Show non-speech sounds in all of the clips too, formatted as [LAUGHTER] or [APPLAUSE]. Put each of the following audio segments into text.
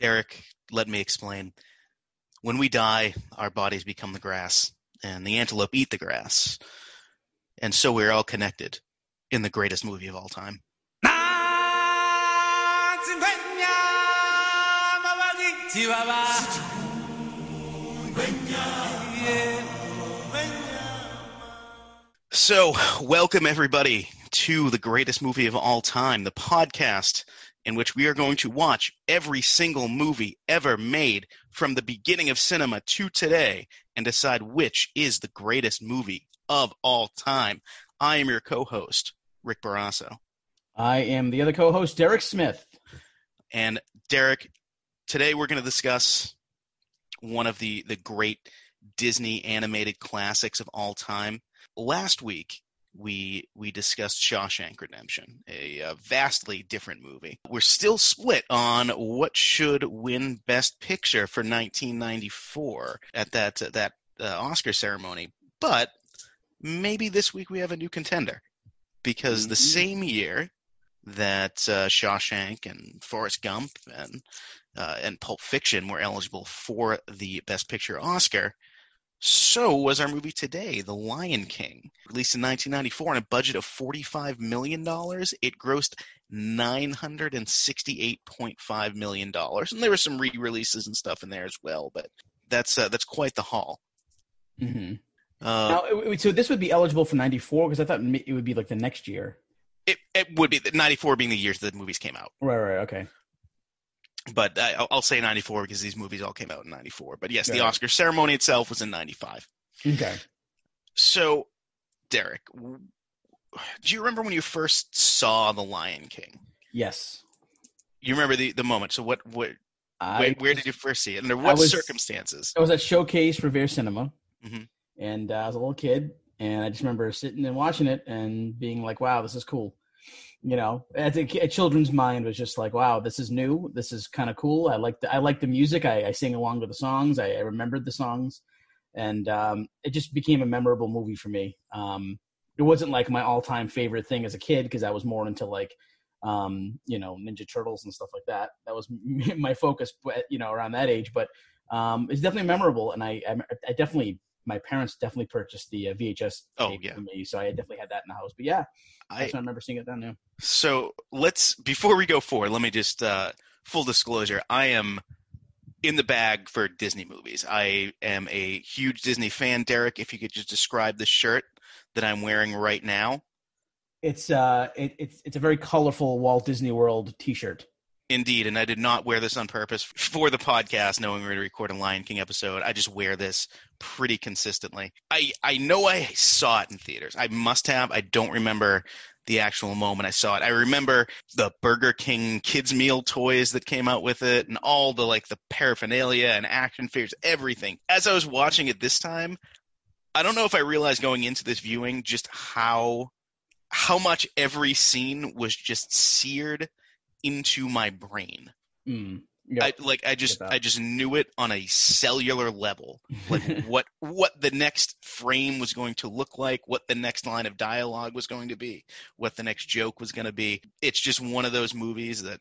Derek, let me explain. When we die, our bodies become the grass, and the antelope eat the grass. And so we're all connected in the greatest movie of all time. So, welcome everybody to the greatest movie of all time, the podcast in which we are going to watch every single movie ever made from the beginning of cinema to today and decide which is the greatest movie of all time. I am your co host, Rick Barrasso. I am the other co host, Derek Smith. And Derek, today we're going to discuss one of the, the great Disney animated classics of all time. Last week, we we discussed Shawshank Redemption, a, a, vastly different movie. We're still split on what should win Best Picture for 1994 at that that uh, Oscar ceremony, but maybe this week we have a new contender because mm-hmm. the same year that uh, Shawshank and Forrest Gump and uh, and Pulp Fiction were eligible for the Best Picture Oscar, so was our movie today, The Lion King. Released in 1994 on a budget of $45 million, it grossed $968.5 million. And there were some re releases and stuff in there as well, but that's, uh, that's quite the haul. Mm-hmm. Uh, now, so this would be eligible for 94 because I thought it would be like the next year. It, it would be 94 being the years that the movies came out. Right, right, okay but I, will say 94 because these movies all came out in 94. But yes, the Oscar ceremony itself was in 95. Okay. So, Derek, do you remember when you first saw The Lion King? Yes. You remember the, the moment. So, what, what, where, where, did you first see it? Under what was, circumstances? I was at Showcase Revere Cinema, mm-hmm. and uh, I was a little kid, and I just remember sitting and watching it and being like, "Wow, this is cool." You know, I think a children's mind was just like, wow, this is new. This is kind of cool. I like the, I like the music. I, I sing along with the songs. I, I remembered the songs, and um, it just became a memorable movie for me. Um, it wasn't like my all time favorite thing as a kid because I was more into like, um, you know, Ninja Turtles and stuff like that. That was [LAUGHS] my focus, you know, around that age. But um, it's definitely memorable, and I, I definitely my parents definitely purchased the uh, VHS oh, yeah. for me, so I definitely had that in the house. But yeah, I, I remember seeing it then. Yeah. So let's before we go forward, let me just uh, full disclosure: I am in the bag for Disney movies. I am a huge Disney fan. Derek, if you could just describe the shirt that I'm wearing right now. It's uh, it, it's it's a very colorful Walt Disney World T-shirt. Indeed, and I did not wear this on purpose [LAUGHS] for the podcast, knowing we are going to record a Lion King episode. I just wear this pretty consistently. I I know I saw it in theaters. I must have. I don't remember the actual moment I saw it. I remember the Burger King kids meal toys that came out with it, and all the like the paraphernalia and action figures, everything. As I was watching it this time, I don't know if I realized going into this viewing just how how much every scene was just seared into my brain. Mm, I, like I just I just knew it on a cellular level, like [LAUGHS] what what the next frame was going to look like, what the next line of dialogue was going to be, what the next joke was going to be. It's just one of those movies that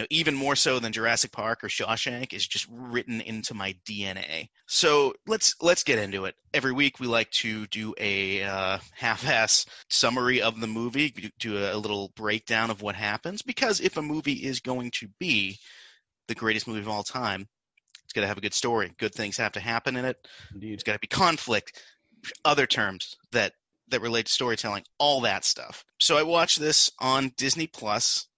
you know, even more so than Jurassic Park or Shawshank, is just written into my DNA. So let's let's get into it. Every week we like to do a uh, half-ass summary of the movie, do a little breakdown of what happens. Because if a movie is going to be the greatest movie of all time, it's got to have a good story. Good things have to happen in it. Indeed. It's got to be conflict. Other terms that that relate to storytelling, all that stuff. So I watched this on Disney Plus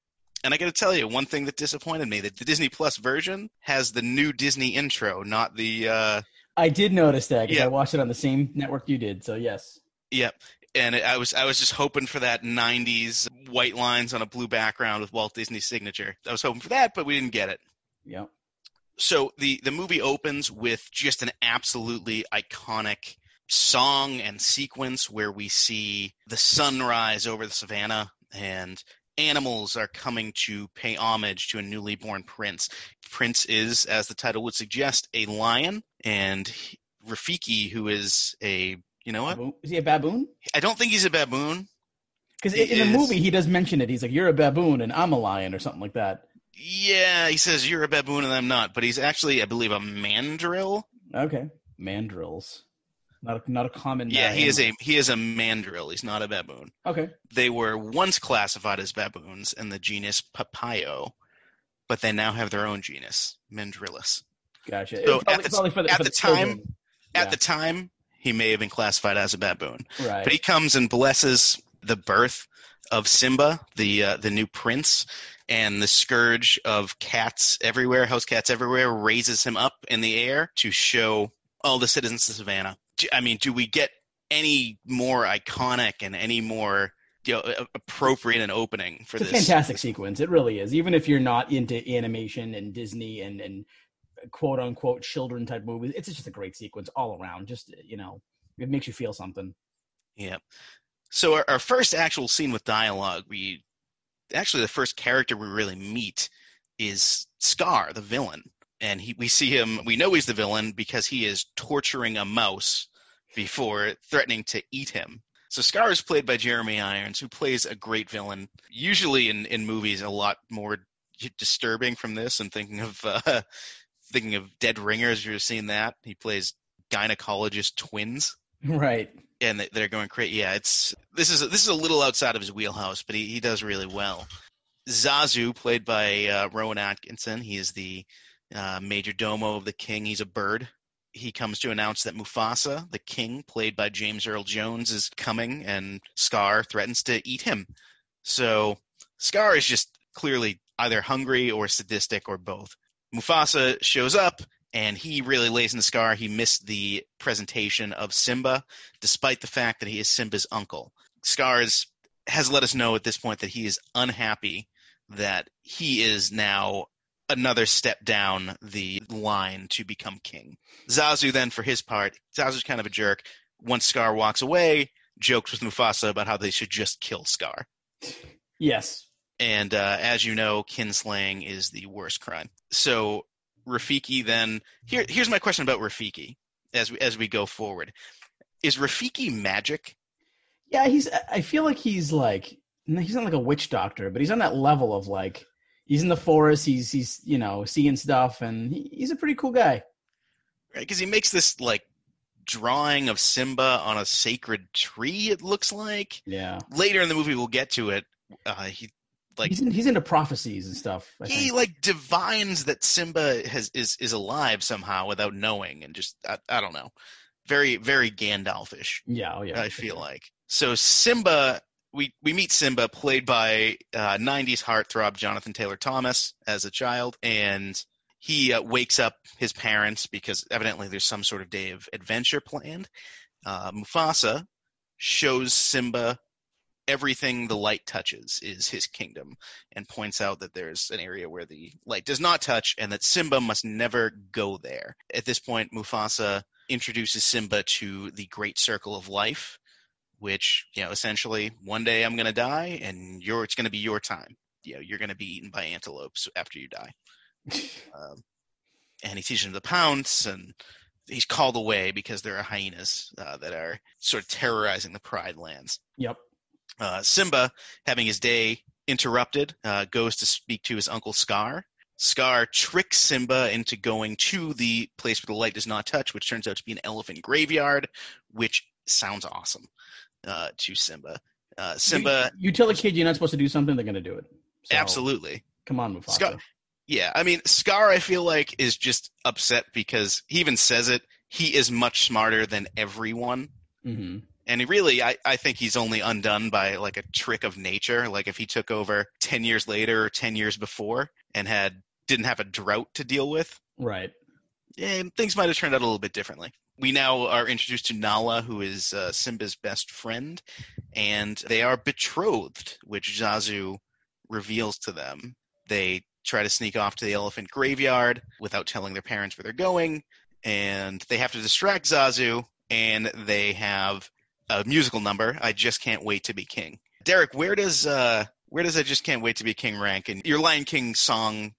and I got to tell you, one thing that disappointed me that the Disney Plus version has the new Disney intro, not the. Uh, I did notice that because yeah. I watched it on the same network you did. So yes. Yep. And I was I was just hoping for that '90s white lines on a blue background with Walt Disney's signature. I was hoping for that, but we didn't get it. Yep. So the the movie opens with just an absolutely iconic song and sequence where we see the sunrise over the savannah and animals are coming to pay homage to a newly born prince. Prince is, as the title would suggest, a lion, and Rafiki, who is a you know what? Is he a baboon? I don't think he's a baboon. Because in is... the movie, he does mention it. He's like, "You're a baboon, and I'm a lion," or something like that. Yeah, he says you're a baboon and I'm not, but he's actually, I believe, a mandrill. Okay, mandrills. Not a, not a common. Yeah, uh, he is a he is a mandrill. He's not a baboon. Okay. They were once classified as baboons in the genus Papio, but they now have their own genus, Mandrillus. Gotcha. So Probably- at the- for at for the time- children. At the time, he may have been classified as a baboon, right? but he comes and blesses the birth of Simba, the uh, the new prince, and the scourge of cats everywhere, house cats everywhere, raises him up in the air to show all the citizens of Savannah. I mean, do we get any more iconic and any more you know, appropriate an opening for it's a this? fantastic sequence. It really is. Even if you're not into animation and Disney and and quote unquote children type movies, it's just a great sequence all around. Just you know, it makes you feel something. Yeah. So our, our first actual scene with dialogue, we actually the first character we really meet is Scar, the villain, and he we see him. We know he's the villain because he is torturing a mouse before threatening to eat him. So Scar is played by Jeremy Irons, who plays a great villain. Usually in in movies, a lot more disturbing from this. I'm thinking of uh, [LAUGHS] thinking of Dead Ringers. You've seen that. He plays gynecologist twins Right. and they- they're going crazy. Yeah, it's this is this is a little outside of his wheelhouse, but he, he does really well. Zazu, played by uh, Rowan Atkinson, he is the uh, major domo of the king. He's a bird. He comes to announce that Mufasa, the king, played by James Earl Jones, is coming, and Scar threatens to eat him. So Scar is just clearly either hungry or sadistic or both. Mufasa shows up, and he really lays into Scar. He missed the presentation of Simba, despite the fact that he is Simba's uncle. Scar has let us know at this point that he is unhappy that he is now another step down the line to become king. Zazu then, for his part, Zazu's kind of a jerk. Once Scar walks away, jokes with Mufasa about how they should just kill Scar. Yes. And uh, as you know, kinslaying is the worst crime. So Rafiki then here here's my question about Rafiki as we as we go forward. Is Rafiki magic? Yeah, he's. I feel like he's like he's not like a witch doctor, but he's on that level of like he's in the forest. He's he's you know seeing stuff, and he, he's a pretty cool guy. Right? Because he makes this like drawing of Simba on a sacred tree. It looks like Yeah, later in the movie we'll get to it. Uh, he like he's in, he's into prophecies and stuff. I he think. like divines that Simba has is is alive somehow without knowing, and just I, I don't know, very very Gandalfish. Yeah, oh yeah. I feel sure. like. So Simba, we we meet Simba, played by uh, '90s heartthrob Jonathan Taylor Thomas as a child, and he uh, wakes up his parents because evidently there's some sort of day of adventure planned. Uh, Mufasa shows Simba everything the light touches is his kingdom and points out that there's an area where the light does not touch and that Simba must never go there. At this point, Mufasa introduces Simba to the great circle of life, which, you know, essentially one day I'm going to die and you're, it's going to be your time. You know, you're going to be eaten by antelopes after you die. [LAUGHS] Um, and he teaches him to pounce and he's called away because there are hyenas uh, that are sort of terrorizing the Pride lands. Yep. Uh, Simba, having his day interrupted, uh, goes to speak to his uncle Scar. Scar tricks Simba into going to the place where the light does not touch, which turns out to be an elephant graveyard, which sounds awesome uh, to Simba. Uh, Simba, You, you tell a kid you're not supposed to do something, they're going to do it. So, absolutely. Come on, Mufasa. Scar- Yeah, I mean, Scar, I feel like, is just upset because he even says it. He is much smarter than everyone. hmm And he really, I, I think he's only undone by like a trick of nature. Like if he took over 10 years later or 10 years before and had didn't have a drought to deal with, Right. yeah, things might have turned out a little bit differently. We now are introduced to Nala, who is uh, Simba's best friend, and they are betrothed, which Zazu reveals to them. They try to sneak off to the elephant graveyard without telling their parents where they're going, and they have to distract Zazu, and they have a musical number. I just can't wait to be king. Derek, where does uh, where does I just can't wait to be king rank in your Lion King song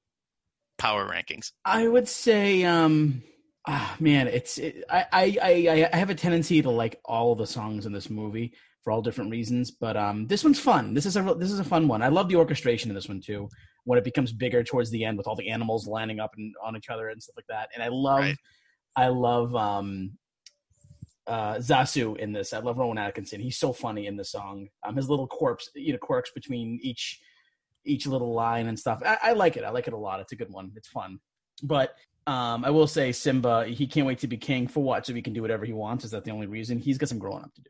power rankings? I would say, um, ah, man, it's it, I, I I I have a tendency to like all the songs in this movie for all different reasons, but um, this one's fun. This is a this is a fun one. I love the orchestration in this one too. when it becomes bigger towards the end with all the animals lining up and on each other and stuff like that. And I love, Right. I love um, uh, Zazu in this. I love Rowan Atkinson. He's so funny in the song. Um, his little quirks, you know, quirks between each each little line and stuff. I, I like it. I like it a lot. It's a good one. It's fun. But um, I will say Simba, he can't wait to be king for what? So he can do whatever he wants. Is that the only reason? He's got some growing up to do.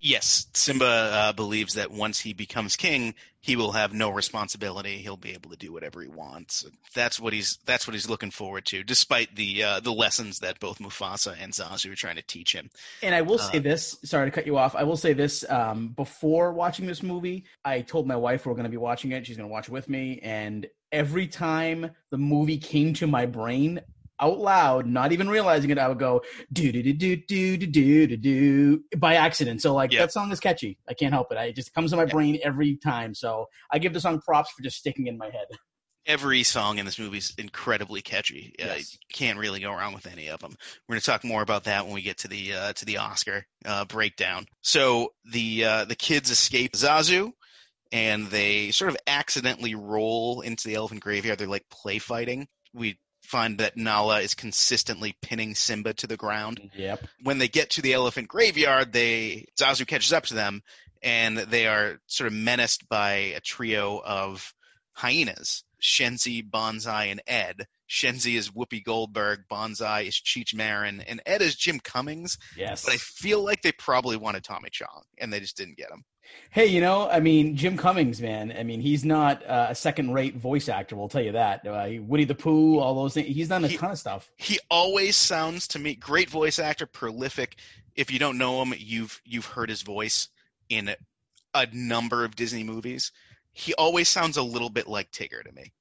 Yes, Simba uh, believes that once he becomes king, he will have no responsibility. He'll be able to do whatever he wants. That's what he's that's what he's looking forward to, despite the uh, the lessons that both Mufasa and Zazu are trying to teach him. And I will say Uh, this. Sorry to cut you off. I will say this. Um, before watching this movie, I told my wife we're going to be watching it. She's going to watch it with me. And every time the movie came to my brain out loud, not even realizing it, I would go do do do do do do do do do by accident. So like Yeah. that song is catchy. I can't help it. I, it just comes to my Yeah. brain every time. So I give the song props for just sticking in my head. Every song in this movie is incredibly catchy. Uh, Yes. you can't really go wrong with any of them. We're going to talk more about that when we get to the uh, to the Oscar uh, breakdown. So the uh, the kids escape Zazu, and they sort of accidentally roll into the elephant graveyard. They're like play fighting. We find that Nala is consistently pinning Simba to the ground. Yep. When they get to the elephant graveyard, they Zazu catches up to them, and they are sort of menaced by a trio of hyenas: Shenzi, Banzai, and Ed. Shenzi is Whoopi Goldberg, Banzai is Cheech Marin, and Ed is Jim Cummings. Yes. But I feel like they probably wanted Tommy Chong, and they just didn't get him. Hey, you know, I mean, Jim Cummings, man. I mean, he's not uh, a second-rate voice actor. We'll tell you that. Uh, Winnie the Pooh, all those things. He's done a He- ton of stuff. He always sounds to me great voice actor, prolific. If you don't know him, you've you've heard his voice in a number of Disney movies. He always sounds a little bit like Tigger to me.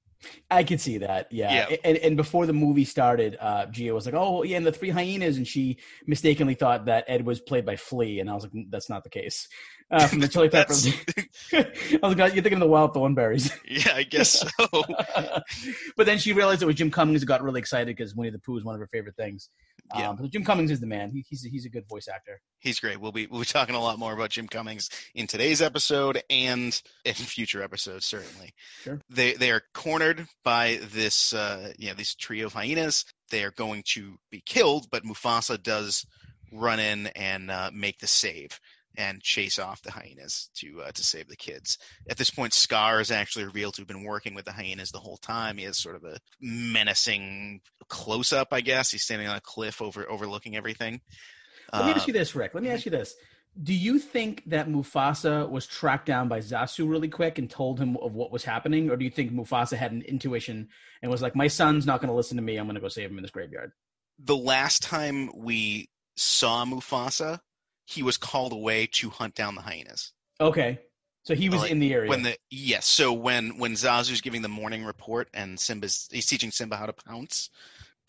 I could see that. Yeah. Yeah. And, and before the movie started, uh, Gia was like, "Oh, yeah, and the three hyenas," and she mistakenly thought that Ed was played by Flea, and I was like, "Mm, "That's not the case." Uh, from the Chili Peppers. [LAUGHS] I was like, "You're thinking of the Wild Thornberrys." Yeah, I guess so. [LAUGHS] but then she realized it was Jim Cummings and got really excited because Winnie the Pooh is one of her favorite things. Yeah. Um, Jim Cummings is the man. He, he's he's a good voice actor. He's great. We'll be we'll be talking a lot more about Jim Cummings in today's episode and in future episodes, certainly. Sure. They they are cornered by this uh you know, this trio of hyenas. They are going to be killed, but Mufasa does run in and uh, make the save and chase off the hyenas to uh, to save the kids. At this point, Scar is actually revealed to have been working with the hyenas the whole time. He has sort of a menacing close up, I guess. He's standing on a cliff over overlooking everything. Let me ask you this, Rick. Let me ask you this. Do you think that Mufasa was tracked down by Zazu really quick and told him of what was happening? Or do you think Mufasa had an intuition and was like, my son's not going to listen to me. I'm going to go save him in this graveyard? the last time we saw Mufasa, he was called away to hunt down the hyenas. Okay. So he was Like, in the area. When the yes, so when when Zazu's giving the morning report and Simba's he's teaching Simba how to pounce,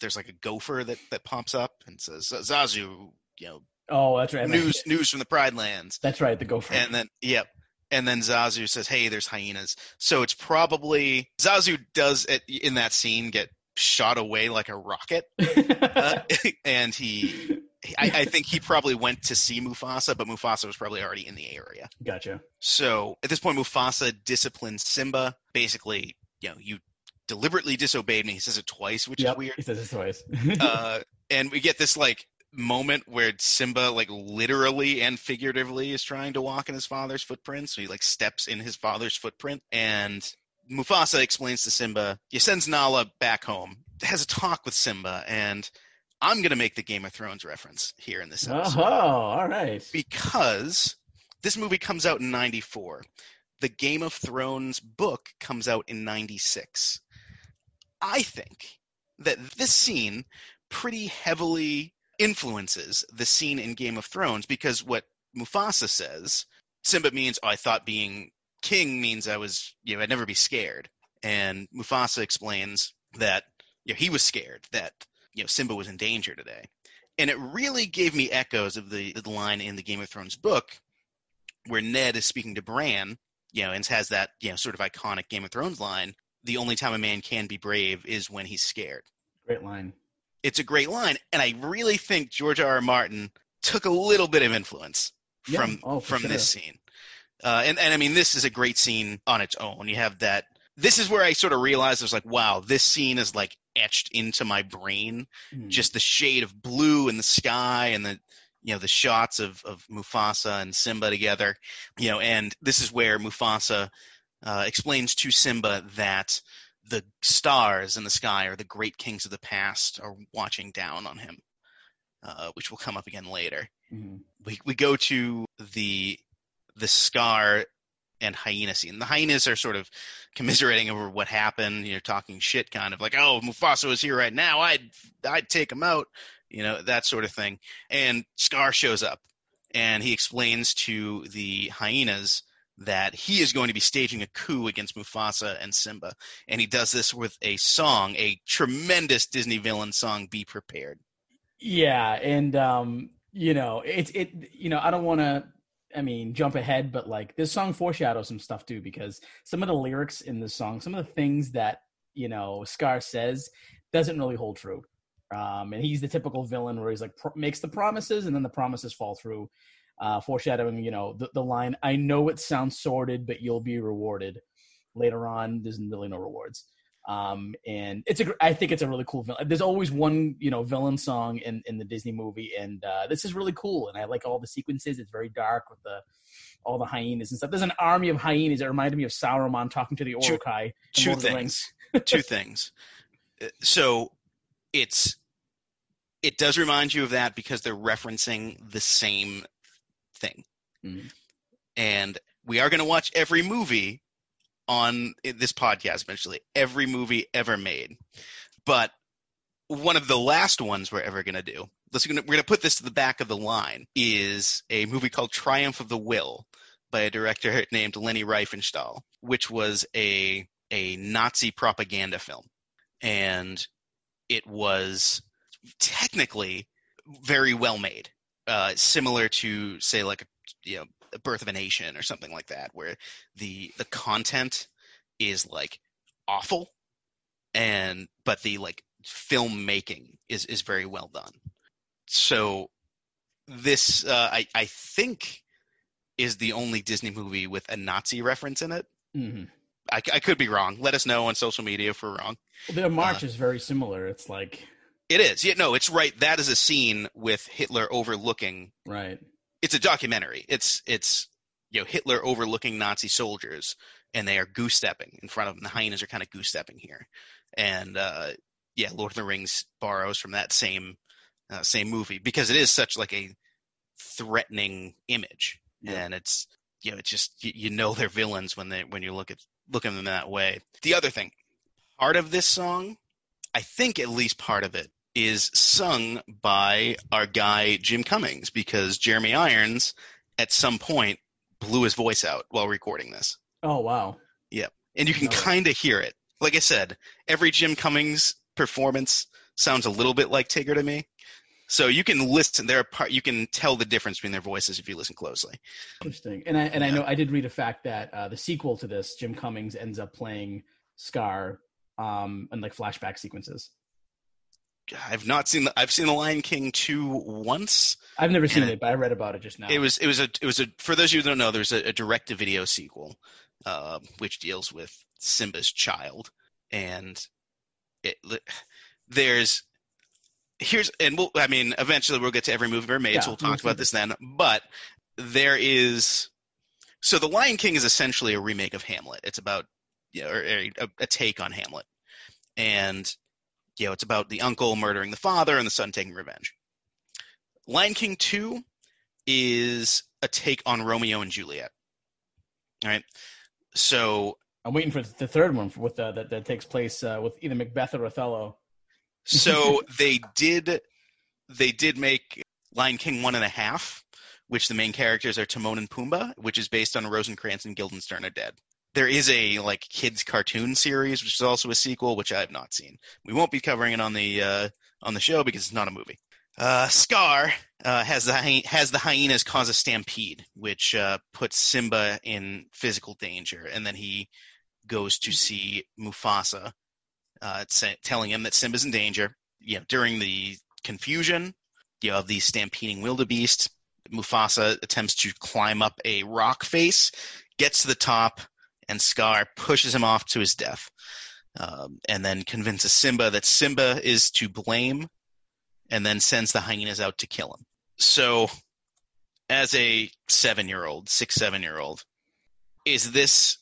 there's like a gopher that that pops up and says Zazu, you know, oh, that's right. news news from the Pride Lands, That's right. The gopher. and then yep. And then Zazu says, "Hey, there's hyenas." So it's probably Zazu does at, in that scene get shot away like a rocket, [LAUGHS] uh, [LAUGHS] and he [LAUGHS] I, I think he probably went to see Mufasa, but Mufasa was probably already in the area. gotcha. So at this point, Mufasa disciplines Simba. Basically, you know, you deliberately disobeyed me. He says it twice, which Yep. is weird. He says it twice. [LAUGHS] Uh, and we get this like moment where Simba, like literally and figuratively, is trying to walk in his father's footprints. So he like steps in his father's footprint, and Mufasa explains to Simba, he sends Nala back home, has a talk with Simba, and I'm going to make the Game of Thrones reference here in this uh-huh, episode. oh, all right. because this movie comes out in 94. The Game of Thrones book comes out in 96. I think that this scene pretty heavily influences the scene in Game of Thrones because what Mufasa says, Simba means, oh, I thought being king means I was, you know, I'd never be scared. And Mufasa explains that, you know, he was scared that, you know, Simba was in danger today and it really gave me echoes of the, the line in the Game of Thrones book where Ned is speaking to Bran, you know, and has that you know sort of iconic Game of Thrones line. The only time a man can be brave is when he's scared. Great line. It's a great line, and I really think George R. R. Martin took a little bit of influence Yeah. from Oh, from this scene. Uh, and and I mean, this is a great scene on its own. You have that this is where I sort of realized I was like, wow, this scene is like etched into my brain. Mm. Just the shade of blue in the sky and the you know the shots of of Mufasa and Simba together. You know, and this is where Mufasa uh, explains to Simba that the stars in the sky are the great kings of the past are watching down on him, uh, which will come up again later. Mhm. We we go to the the Scar and hyena scene. The hyenas are sort of [LAUGHS] commiserating over what happened, you know, talking shit, kind of like, "Oh, Mufasa was here right now. I'd I'd take him out," you know, that sort of thing. And Scar shows up, and he explains to the hyenas that he is going to be staging a coup against Mufasa and Simba, and he does this with a song, a tremendous Disney villain song, "Be Prepared." Yeah, and um, you know, it's it. You know, I don't want to. I mean, jump ahead, but like this song foreshadows some stuff too, because some of the lyrics in this song, some of the things that you know Scar says, doesn't really hold true. Um, and he's the typical villain where he's like makes the promises and then the promises fall through. Uh, foreshadowing, you know, the, the line, "I know it sounds sordid, but you'll be rewarded." Later on, there's really no rewards um and it's a, I think it's a really cool villain there's always one you know villain song in in the disney movie and uh this is really cool and i like all the sequences it's very dark with the all the hyenas and stuff there's an army of hyenas that reminded me of sauron talking to the Two- two the things. two [LAUGHS] things. Uh, So it's it does remind you of that because they're referencing the same thing. Mhm. And we are going to watch every movie on this podcast eventually, every movie ever made. But one of the last ones we're ever going to do, we're going to put this to the back of the line, is a movie called Triumph of the Will by a director named Leni Riefenstahl, which was a a Nazi propaganda film, and it was technically very well made, uh, similar to say like you know Birth of a Nation or something like that, where the the content is like awful, and but the like filmmaking is is very well done. So this uh, I I think is the only Disney movie with a Nazi reference in it. Mhm. I, I could be wrong. Let us know on social media if we're wrong. Well, their march is very similar it's like It is. Yeah, no, it's right. That is a scene with Hitler overlooking. right It's a documentary. It's it's you know Hitler overlooking Nazi soldiers, and they are goose stepping in front of them. The hyenas are kind of goose stepping here, and uh, yeah, Lord of the Rings borrows from that same uh, same movie because it is such like a threatening image, Yeah. and it's you know it's just you, you know they're villains when they when you look at look at them that way. The other thing, part of this song, I think at least part of it is sung by our guy Jim Cummings because Jeremy Irons at some point blew his voice out while recording this. oh wow Yep. And you can No. kind of hear it. Like I said, every Jim Cummings performance sounds a little bit like Tigger to me. So you can listen there are part you can tell the difference between their voices if you listen closely. interesting and i and i know i did read a fact that uh the sequel to this jim cummings ends up playing scar um and like flashback sequences I've not seen the I've seen The Lion King 2 once. i've never seen Yeah. it but i read about it just now It was it was a it was a for those of you who don't know, there's a, a direct to video sequel, uh, which deals with Simba's child, and it there's here's and we'll I mean eventually we'll get to every movie ever made, Yeah, so we'll talk about this then. But there is so the Lion King is essentially a remake of Hamlet. It's about you know, or a, a take on Hamlet, and you know it's about the uncle murdering the father and the son taking revenge. Lion King two is a take on Romeo and Juliet. All right, so i'm waiting for the third one with uh, that that takes place uh, with either macbeth or othello [LAUGHS] so they did they did make Lion King one and a half, which the main characters are Timon and Pumbaa, which is based on Rosencrantz and Guildenstern are dead. There is a like kids cartoon series, which is also a sequel, which I have not seen. We won't be covering it on the uh, on the show because it's not a movie. Uh, Scar uh, has the has the hyenas cause a stampede, which uh, puts Simba in physical danger, and then he goes to see Mufasa, uh, telling him that Simba's in danger. You know, during the confusion, you know, of these stampeding wildebeest, Mufasa attempts to climb up a rock face, gets to the top, and Scar pushes him off to his death, um, and then convinces Simba that Simba is to blame, and then sends the hyenas out to kill him. So, as a seven-year-old, six, seven-year-old, is this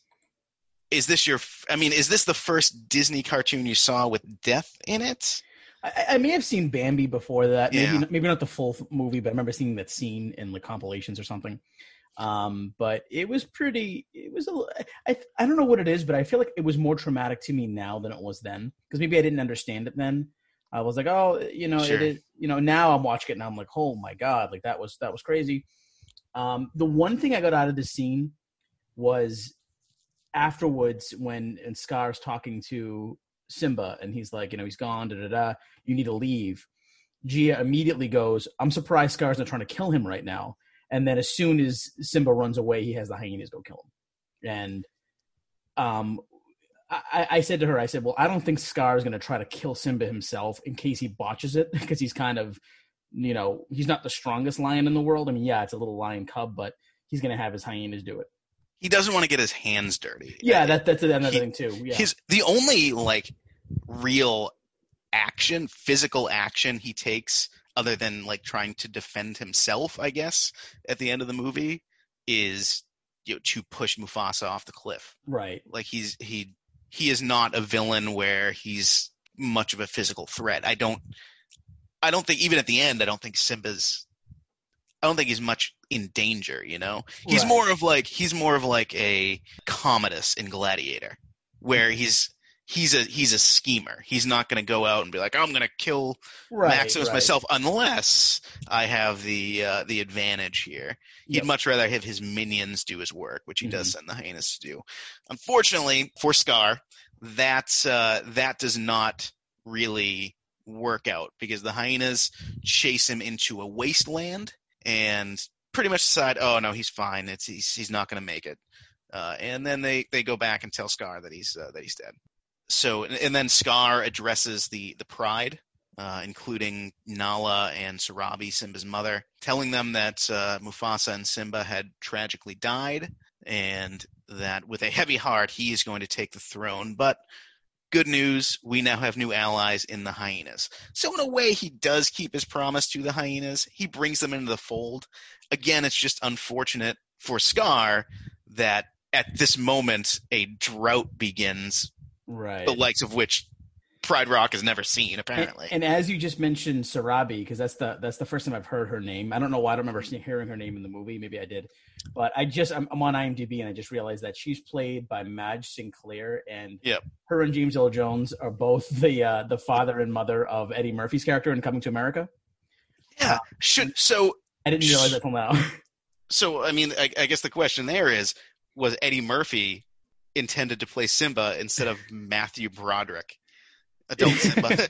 is this your? I mean, is this the first Disney cartoon you saw with death in it? I, I may have seen Bambi before that. Maybe Yeah. maybe not the full movie, but I remember seeing that scene in the compilations or something. Um, but it was pretty. It was a. I I don't know what it is, but I feel like it was more traumatic to me now than it was then because maybe I didn't understand it then. I was like, oh, you know, Sure. it is. You know, now I'm watching it and I'm like, oh my god, like that was that was crazy. Um, the one thing I got out of the scene was afterwards when and Scar's talking to Simba and he's like, you know, he's gone, da da da. You need to leave. Gia immediately goes, I'm surprised Scar's not trying to kill him right now. And then as soon as Simba runs away, he has the hyenas go kill him. And um I, I said to her, I said, Well, I don't think Scar is gonna try to kill Simba himself in case he botches it, [LAUGHS] because he's kind of you know, he's not the strongest lion in the world. I mean, yeah, it's a little lion cub, but he's gonna have his hyenas do it. He doesn't want to get his hands dirty. Yeah, that that's another He- thing too. Yeah. His the only like real action, physical action he takes, other than like trying to defend himself, I guess, at the end of the movie, is you know, to push Mufasa off the cliff. Right. Like he's he he is not a villain where he's much of a physical threat. I don't I don't think even at the end I don't think Simba's I don't think he's much in danger, you know. He's Right. more of like he's more of like a Commodus in Gladiator where he's he's a he's a schemer. He's not going to go out and be like I'm going to kill Right. Maximus right. myself unless I have the uh, the advantage here. He'd Yep. much rather have his minions do his work, which he does Mm-hmm. send the hyenas to do. Unfortunately for Scar, that uh, that does not really work out because the hyenas chase him into a wasteland and pretty much decide, oh no, he's fine. It's he's he's not going to make it. Uh, and then they, they go back and tell Scar that he's uh, that he's dead. So and, and then Scar addresses the the pride uh, including Nala and Sarabi, Simba's mother, telling them that uh, Mufasa and Simba had tragically died, and that with a heavy heart he is going to take the throne. But good news, we now have new allies in the hyenas. So in a way, he does keep his promise to the hyenas. He brings them into the fold. Again, it's just unfortunate for Scar that at this moment a drought begins, Right. the likes of which Pride Rock has never seen, apparently. and as you just mentioned, Sarabi, because that's the that's the first time I've heard her name. I don't know why I don't remember hearing her name in the movie. Maybe I did, but I just I'm, I'm on IMDb and I just realized that she's played by Madge Sinclair, and Yep. her and James Earl Jones are both the uh, the father and mother of Eddie Murphy's character in Coming to America. Yeah. Should so I didn't realize that till now. [LAUGHS] so I mean I, I guess the question there is was Eddie Murphy intended to play Simba instead of Matthew Broderick? Adult [LAUGHS] Simba.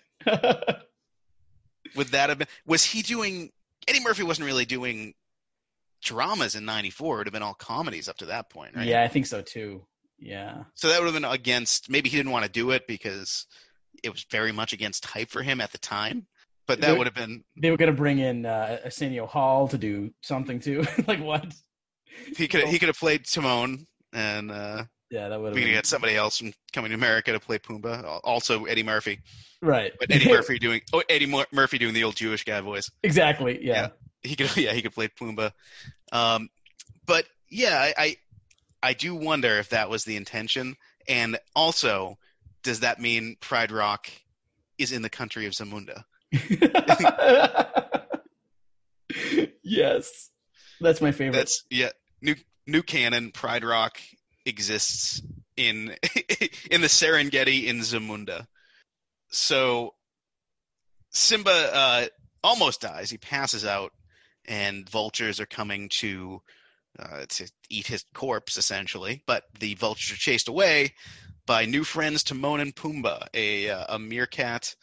Would that have been was he doing Eddie Murphy wasn't really doing dramas in ninety four, it would have been all comedies up to that point, right? Yeah, I think so too. Yeah. So that would have been against maybe he didn't want to do it because it was very much against hype for him at the time. But that would have been They were gonna bring in uh, Arsenio Hall to do something too. [LAUGHS] like what? he could he could have played Timon and uh Yeah, that would have we could get somebody else from coming to America to play Pumbaa. Also Eddie Murphy. right. But Eddie [LAUGHS] Murphy doing oh Eddie Mur- Murphy doing the old Jewish guy voice. exactly. Yeah. He could [LAUGHS] yeah, he could play Pumbaa. Um but yeah, I, I I do wonder if that was the intention. And also, does that mean Pride Rock is in the country of Zamunda? [LAUGHS] yes, that's my favorite. That's yeah. New new canon. Pride Rock exists in [LAUGHS] in the Serengeti in Zamunda. So Simba uh, almost dies. He passes out, and vultures are coming to uh, to eat his corpse, essentially. But the vultures are chased away by new friends Timon and Pumbaa, a uh, a meerkat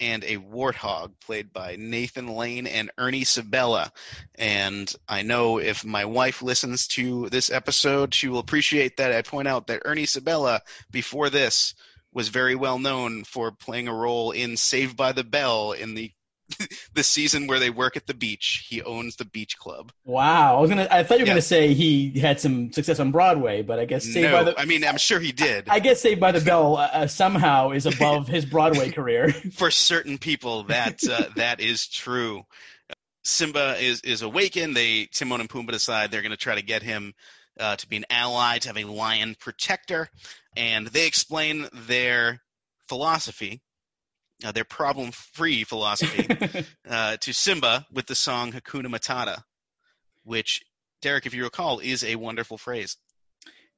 and a warthog, played by Nathan Lane and Ernie Sabella. And I know if my wife listens to this episode, she will appreciate that I point out that Ernie Sabella, before this, was very well known for playing a role in Saved by the Bell in the [LAUGHS] the season where they work at the beach. He owns the beach club. Wow, I was gonna. I thought you were Yeah. gonna say he had some success on Broadway, but I guess Saved no, by the. I mean I'm sure he did. I guess Saved by the Bell uh, uh, somehow is above his Broadway [LAUGHS] career. For certain people, that uh, that is true. Simba is is awakened. They Timon and Pumbaa decide they're going to try to get him uh, to be an ally, to have a lion protector, and they explain their philosophy, uh, their problem-free philosophy, [LAUGHS] uh, to Simba with the song Hakuna Matata, which Derek, if you recall, is a wonderful phrase.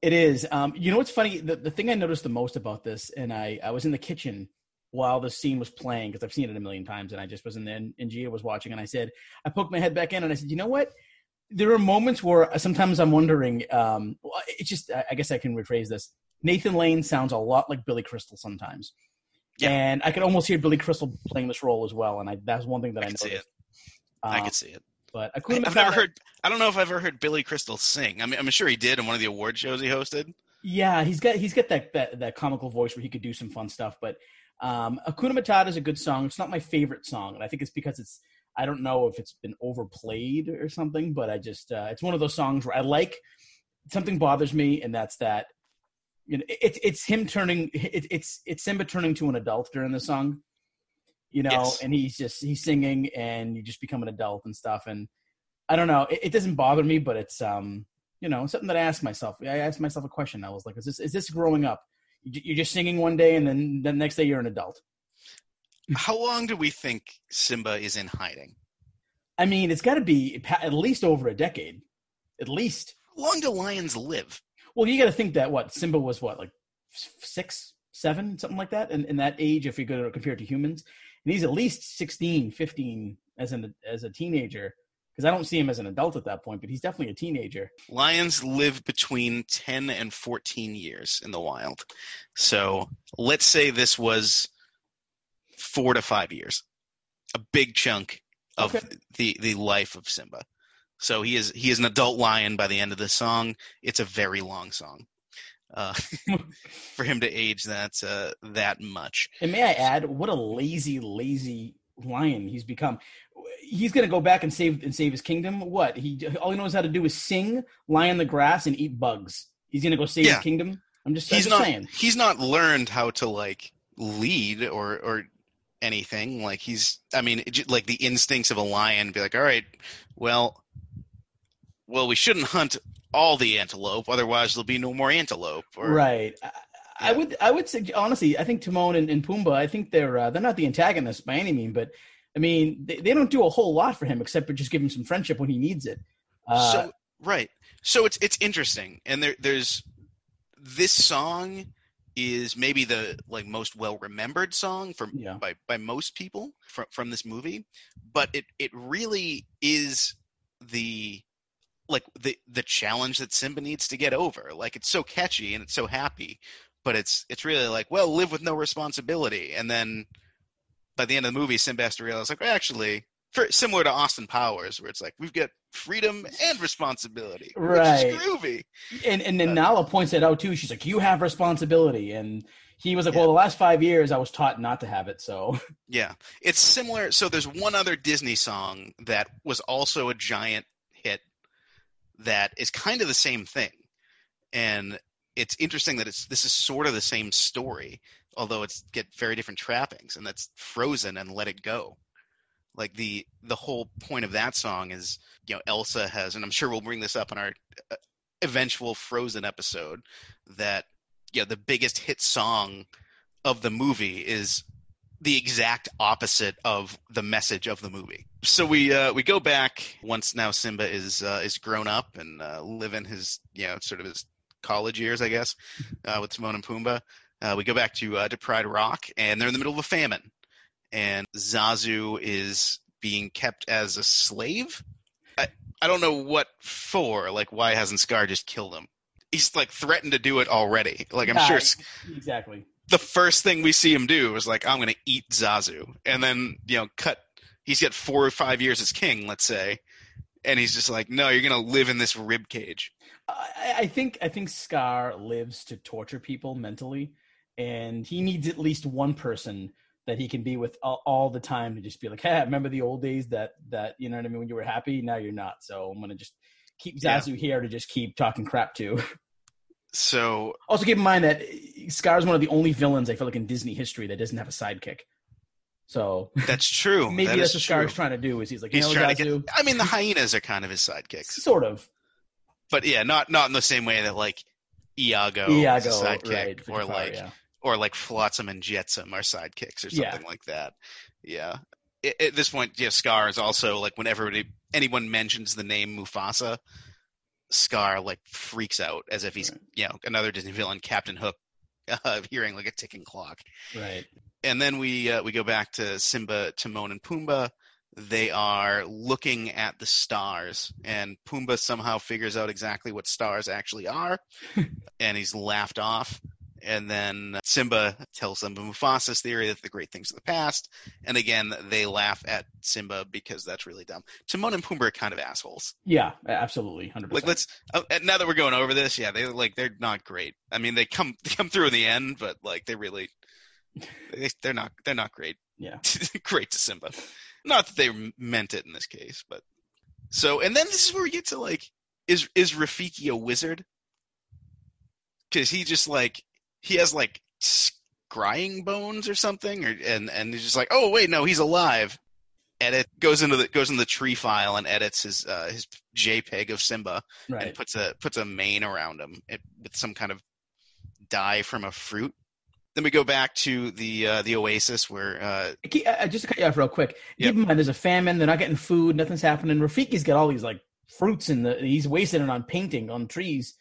It is. Um, you know what's funny? The, the thing I noticed the most about this, and I, I was in the kitchen while the scene was playing because I've seen it a million times, and I just was in there, and, and Gia was watching, and I said, I poked my head back in, and I said, you know what? There are moments where sometimes I'm wondering. Um, it's just, I guess I can rephrase this. Nathan Lane sounds a lot like Billy Crystal sometimes, Yeah. and I could almost hear Billy Crystal playing this role as well, and I, that's one thing that I I, noticed. I Um, could see it. But I, I've never heard. I don't know if I've ever heard Billy Crystal sing. I mean, I'm sure he did in one of the award shows he hosted. Yeah, he's got he's got that, that that comical voice where he could do some fun stuff. But um, Hakuna Matata is a good song. It's not my favorite song, and I think it's because it's I don't know if it's been overplayed or something, but I just uh, it's one of those songs where I like something bothers me, and that's that. You know, it's it's him turning it, it's it's Simba turning to an adult during the song. You know, Yes. and he's just he's singing, and you just become an adult and stuff. And I don't know, it, it doesn't bother me, but it's um you know something that I asked myself. I asked myself a question. I was like, is this is this growing up? You- You're just singing one day, and then the next day you're an adult. How long do we think Simba is in hiding? I mean, it's got to be at least over a decade, at least. How long do lions live? Well, you got to think that what Simba was what like six, seven, something like that, in, in that age. If you're going to compare it to humans, and he's at least 16, 15 as an as a teenager. Because I don't see him as an adult at that point, but he's definitely a teenager. Lions live between 10 and 14 years in the wild. So let's say this was four to five years, a big chunk of Okay. the, the life of Simba. So he is he is an adult lion by the end of the song. It's a very long song. Uh, [LAUGHS] for him to age that uh, that much. And may I add, what a lazy, lazy lion he's become. He's going to go back and save and save his kingdom. What he all he knows how to do is sing, lie in the grass, and eat bugs. He's going to go save Yeah. his kingdom. I'm just, I'm he's just not saying. he's not learned how to like lead or or anything like he's i mean like the instincts of a lion be like all right well well we shouldn't hunt all the antelope otherwise there'll be no more antelope or right. I, I would, I would say honestly, I think Timon and, and Pumbaa. I think they're uh, they're not the antagonists by any mean, but I mean they, they don't do a whole lot for him except for just give him some friendship when he needs it. Uh, so right so it's it's interesting and there there's this song is maybe the like most well remembered song from Yeah. by by most people from from this movie but it it really is the like the the challenge that Simba needs to get over like it's so catchy and it's so happy but it's it's really like well live with no responsibility and then by the end of the movie Simba has to realize like well, actually for, similar to Austin Powers where it's like we've got freedom and responsibility Right. which is groovy and and then Uh, Nala points that out too. She's like, "You have responsibility," and he was like, Yeah. "Well, the last five years I was taught not to have it." So Yeah, it's similar. So there's one other Disney song that was also a giant that is kind of the same thing, and it's interesting that it's this is sort of the same story, although it's get very different trappings, and that's Frozen and Let It Go. Like the the whole point of that song is, you know, Elsa has, and I'm sure we'll bring this up in our uh, eventual Frozen episode, that you know the biggest hit song of the movie is the exact opposite of the message of the movie. So we uh, we go back once now Simba is uh, is grown up and uh, living his you know sort of his college years, I guess, uh, with Timon and Pumbaa. Uh, we go back to uh, to Pride Rock, and they're in the middle of a famine, and Zazu is being kept as a slave. I I don't know what for. Like, why hasn't Scar just killed him? He's like threatened to do it already. Like, I'm Yeah, sure exactly. The first thing we see him do is like, I'm going to eat Zazu. And then, you know, cut, he's got four or five years as king, let's say. And he's just like, no, you're going to live in this rib cage. I, I think I think Scar lives to torture people mentally, and he needs at least one person that he can be with all, all the time to just be like, hey, remember the old days that that you know what I mean when you were happy? Now you're not. So I'm gonna just keep Zazu yeah. here to just keep talking crap to. [LAUGHS] So also keep in mind that Scar is one of the only villains I feel like in Disney history that doesn't have a sidekick. So that's true. [LAUGHS] maybe that that's what Scar's trying to do. Is he's like, he's you know, trying to get. I mean, the hyenas are kind of his sidekicks, [LAUGHS] sort of. But yeah, not not in the same way that like Iago, Iago sidekick, right, or like yeah. or like Flotsam and Jetsam are sidekicks or something yeah. like that. Yeah. At this point, yeah, Scar is also like whenever anyone mentions the name Mufasa, Scar like freaks out as if he's right. you know another Disney villain, Captain Hook, [LAUGHS] uh, hearing like a ticking clock. Right. And then we uh, we go back to Simba, Timon, and Pumbaa. They are looking at the stars, and Pumbaa somehow figures out exactly what stars actually are, [LAUGHS] and he's laughed off. And then Simba tells them Mufasa's theory that the great things of the past. And again, they laugh at Simba because that's really dumb. Timon and Pumbaa are kind of assholes. Yeah, absolutely, hundred Like let's uh, now that we're going over this, yeah, they like they're not great. I mean, they come [LAUGHS] they come through in the end, but like they really they, they're not they're not great. Yeah, [LAUGHS] great to Simba. Not that they meant it in this case, but so and then this is where we get to like is is Rafiki a wizard? Because he just like he has like scrying bones or something, or and and he's just like, oh wait, no, he's alive. Edit goes into the goes into the tree file and edits his uh, his JPEG of Simba right. and puts a puts a mane around him it, with some kind of dye from a fruit. Then we go back to the uh, the oasis where uh, uh, just to cut you off real quick. Yep. Keep in mind, there's a famine. They're not getting food. Nothing's happening. Rafiki's got all these like fruits in the. He's wasting it on painting on trees.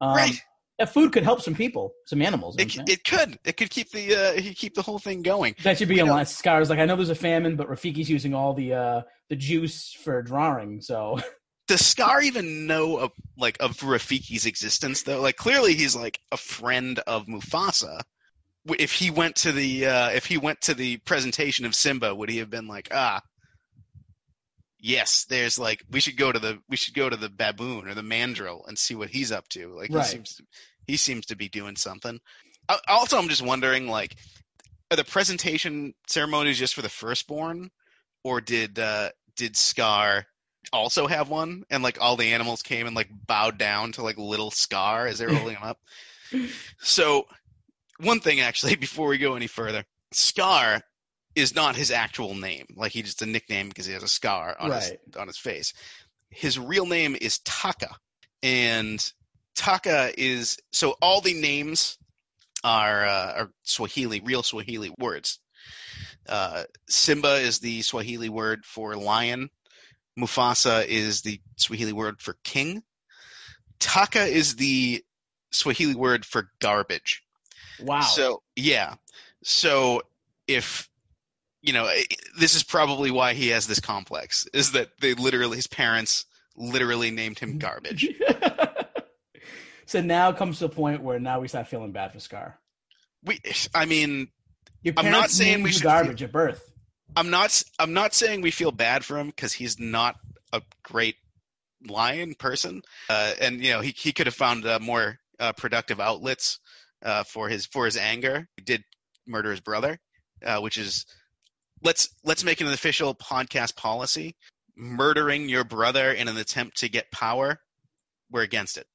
Um, right that food could help some people, some animals. It, it could. It could keep the uh, keep the whole thing going. That should be a line. Scars like I know there's a famine, but Rafiki's using all the uh, the juice for drawing. So does Scar even know of like of Rafiki's existence though? Like clearly he's like a friend of Mufasa. If he went to the uh, if he went to the presentation of Simba, would he have been like ah? Yes, there's like we should go to the we should go to the baboon or the mandrill and see what he's up to. Like right. he seems he seems to be doing something. Also, I'm just wondering, like, are the presentation ceremonies just for the firstborn, or did uh, did Scar also have one, and like all the animals came and like bowed down to like little Scar as they're holding him up? [LAUGHS] So, one thing actually, [LAUGHS] before we go any further, Scar is not his actual name. Like he's just a nickname because he has a scar on right. his on his face. His real name is Taka, and Taka is so all the names are uh, are Swahili, real Swahili words. Uh, Simba is the Swahili word for lion. Mufasa is the Swahili word for king. Taka is the Swahili word for garbage. Wow. So yeah. So if you know, this is probably why he has this complex is that they literally his parents literally named him garbage. [LAUGHS] So now comes to the point where now we start feeling bad for Scar. We, I mean, Your I'm not saying we should garbage feel, at birth. I'm not. I'm not saying we feel bad for him because he's not a great lion person, uh, and you know he he could have found uh, more uh, productive outlets uh, for his for his anger. He did murder his brother, uh, which is let's let's make an official podcast policy. Murdering your brother in an attempt to get power, we're against it.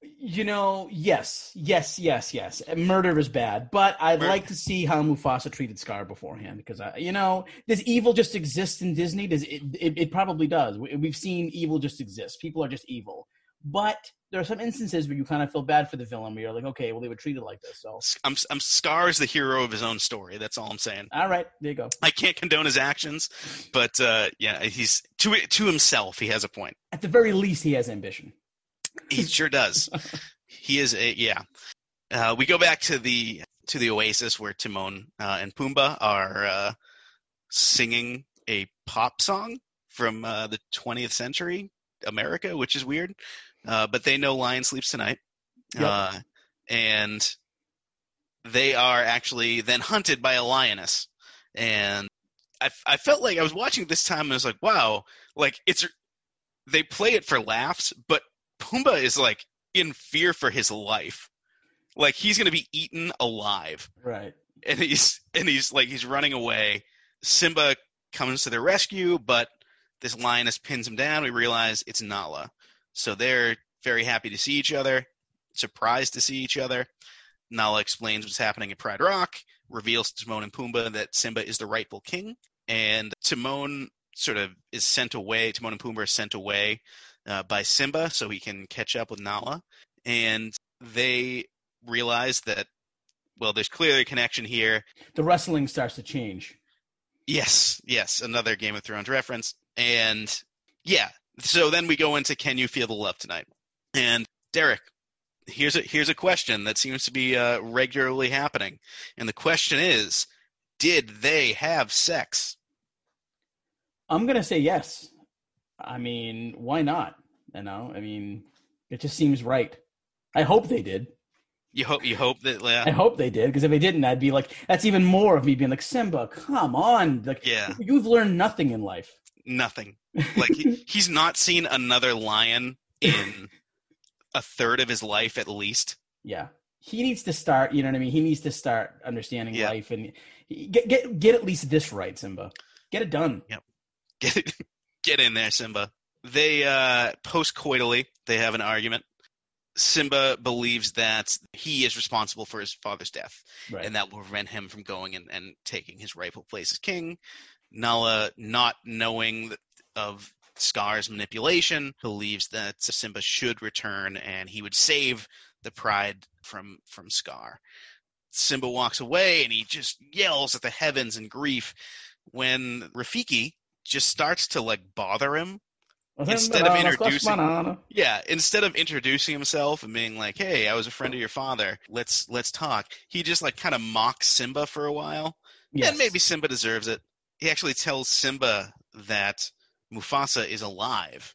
You know, yes, yes, yes, yes. Murder is bad, but I'd Murder. like to see how Mufasa treated Scar beforehand because, I, you know, does evil just exist in Disney? Does it, it? It probably does. We've seen evil just exist. People are just evil, but there are some instances where you kind of feel bad for the villain. Where you're like, okay, well, they were treated like this. So I'm, I'm Scar is the hero of his own story. That's all I'm saying. All right, there you go. I can't condone his actions, but uh, yeah, he's to to himself. He has a point. At the very least, he has ambition. He sure does. [LAUGHS] he is a yeah. Uh, we go back to the to the oasis where Timon uh, and Pumbaa are uh, singing a pop song from uh, the 20th century America, which is weird. Uh, but they know Lion sleeps tonight, yep. Uh, and they are actually then hunted by a lioness. And I, I felt like I was watching this time and I was like, wow, like it's they play it for laughs, but Pumbaa is like in fear for his life. Like he's going to be eaten alive. Right. and he's and he's like he's running away. Simba comes to their rescue, but this lioness pins him down. We realize it's Nala, so they're very happy to see each other, surprised to see each other. Nala explains what's happening at Pride Rock, reveals to Timon and Pumbaa that Simba is the rightful king, and Timon sort of is sent away. Timon and Pumbaa are sent away uh, by Simba so he can catch up with Nala, and they realize that well, there's clearly a connection here. The wrestling starts to change. Yes, yes, another Game of Thrones reference, and yeah. So then we go into Can You Feel the Love Tonight? And Derek, here's a here's a question that seems to be uh, regularly happening, and the question is, did they have sex? I'm gonna say yes. I mean, why not? You know, I mean, it just seems right. I hope they did. You hope you hope that yeah. I hope they did because if they didn't, I'd be like, that's even more of me being like, Simba, come on, like, Yeah. you've learned nothing in life. nothing. [LAUGHS] Like he, he's not seen another lion in a third of his life at least. Yeah, he needs to start. You know what I mean? He needs to start understanding Yeah. life and get get get at least this right, Simba. Get it done. Yep. Get [LAUGHS] get in there, Simba. They uh post-coitally, they have an argument. Simba believes that he is responsible for his father's death, Right. and that will prevent him from going and, and taking his rightful place as king. Nala, not knowing of Scar's manipulation, believes that Simba should return and he would save the pride from from Scar. Simba walks away and he just yells at the heavens in grief when Rafiki just starts to like bother him. Instead of introducing- Yeah, instead of introducing himself and being like, "Hey, I was a friend of your father. Let's let's talk." He just like kind of mocks Simba for a while. Yes. And maybe Simba deserves it. He actually tells Simba that Mufasa is alive.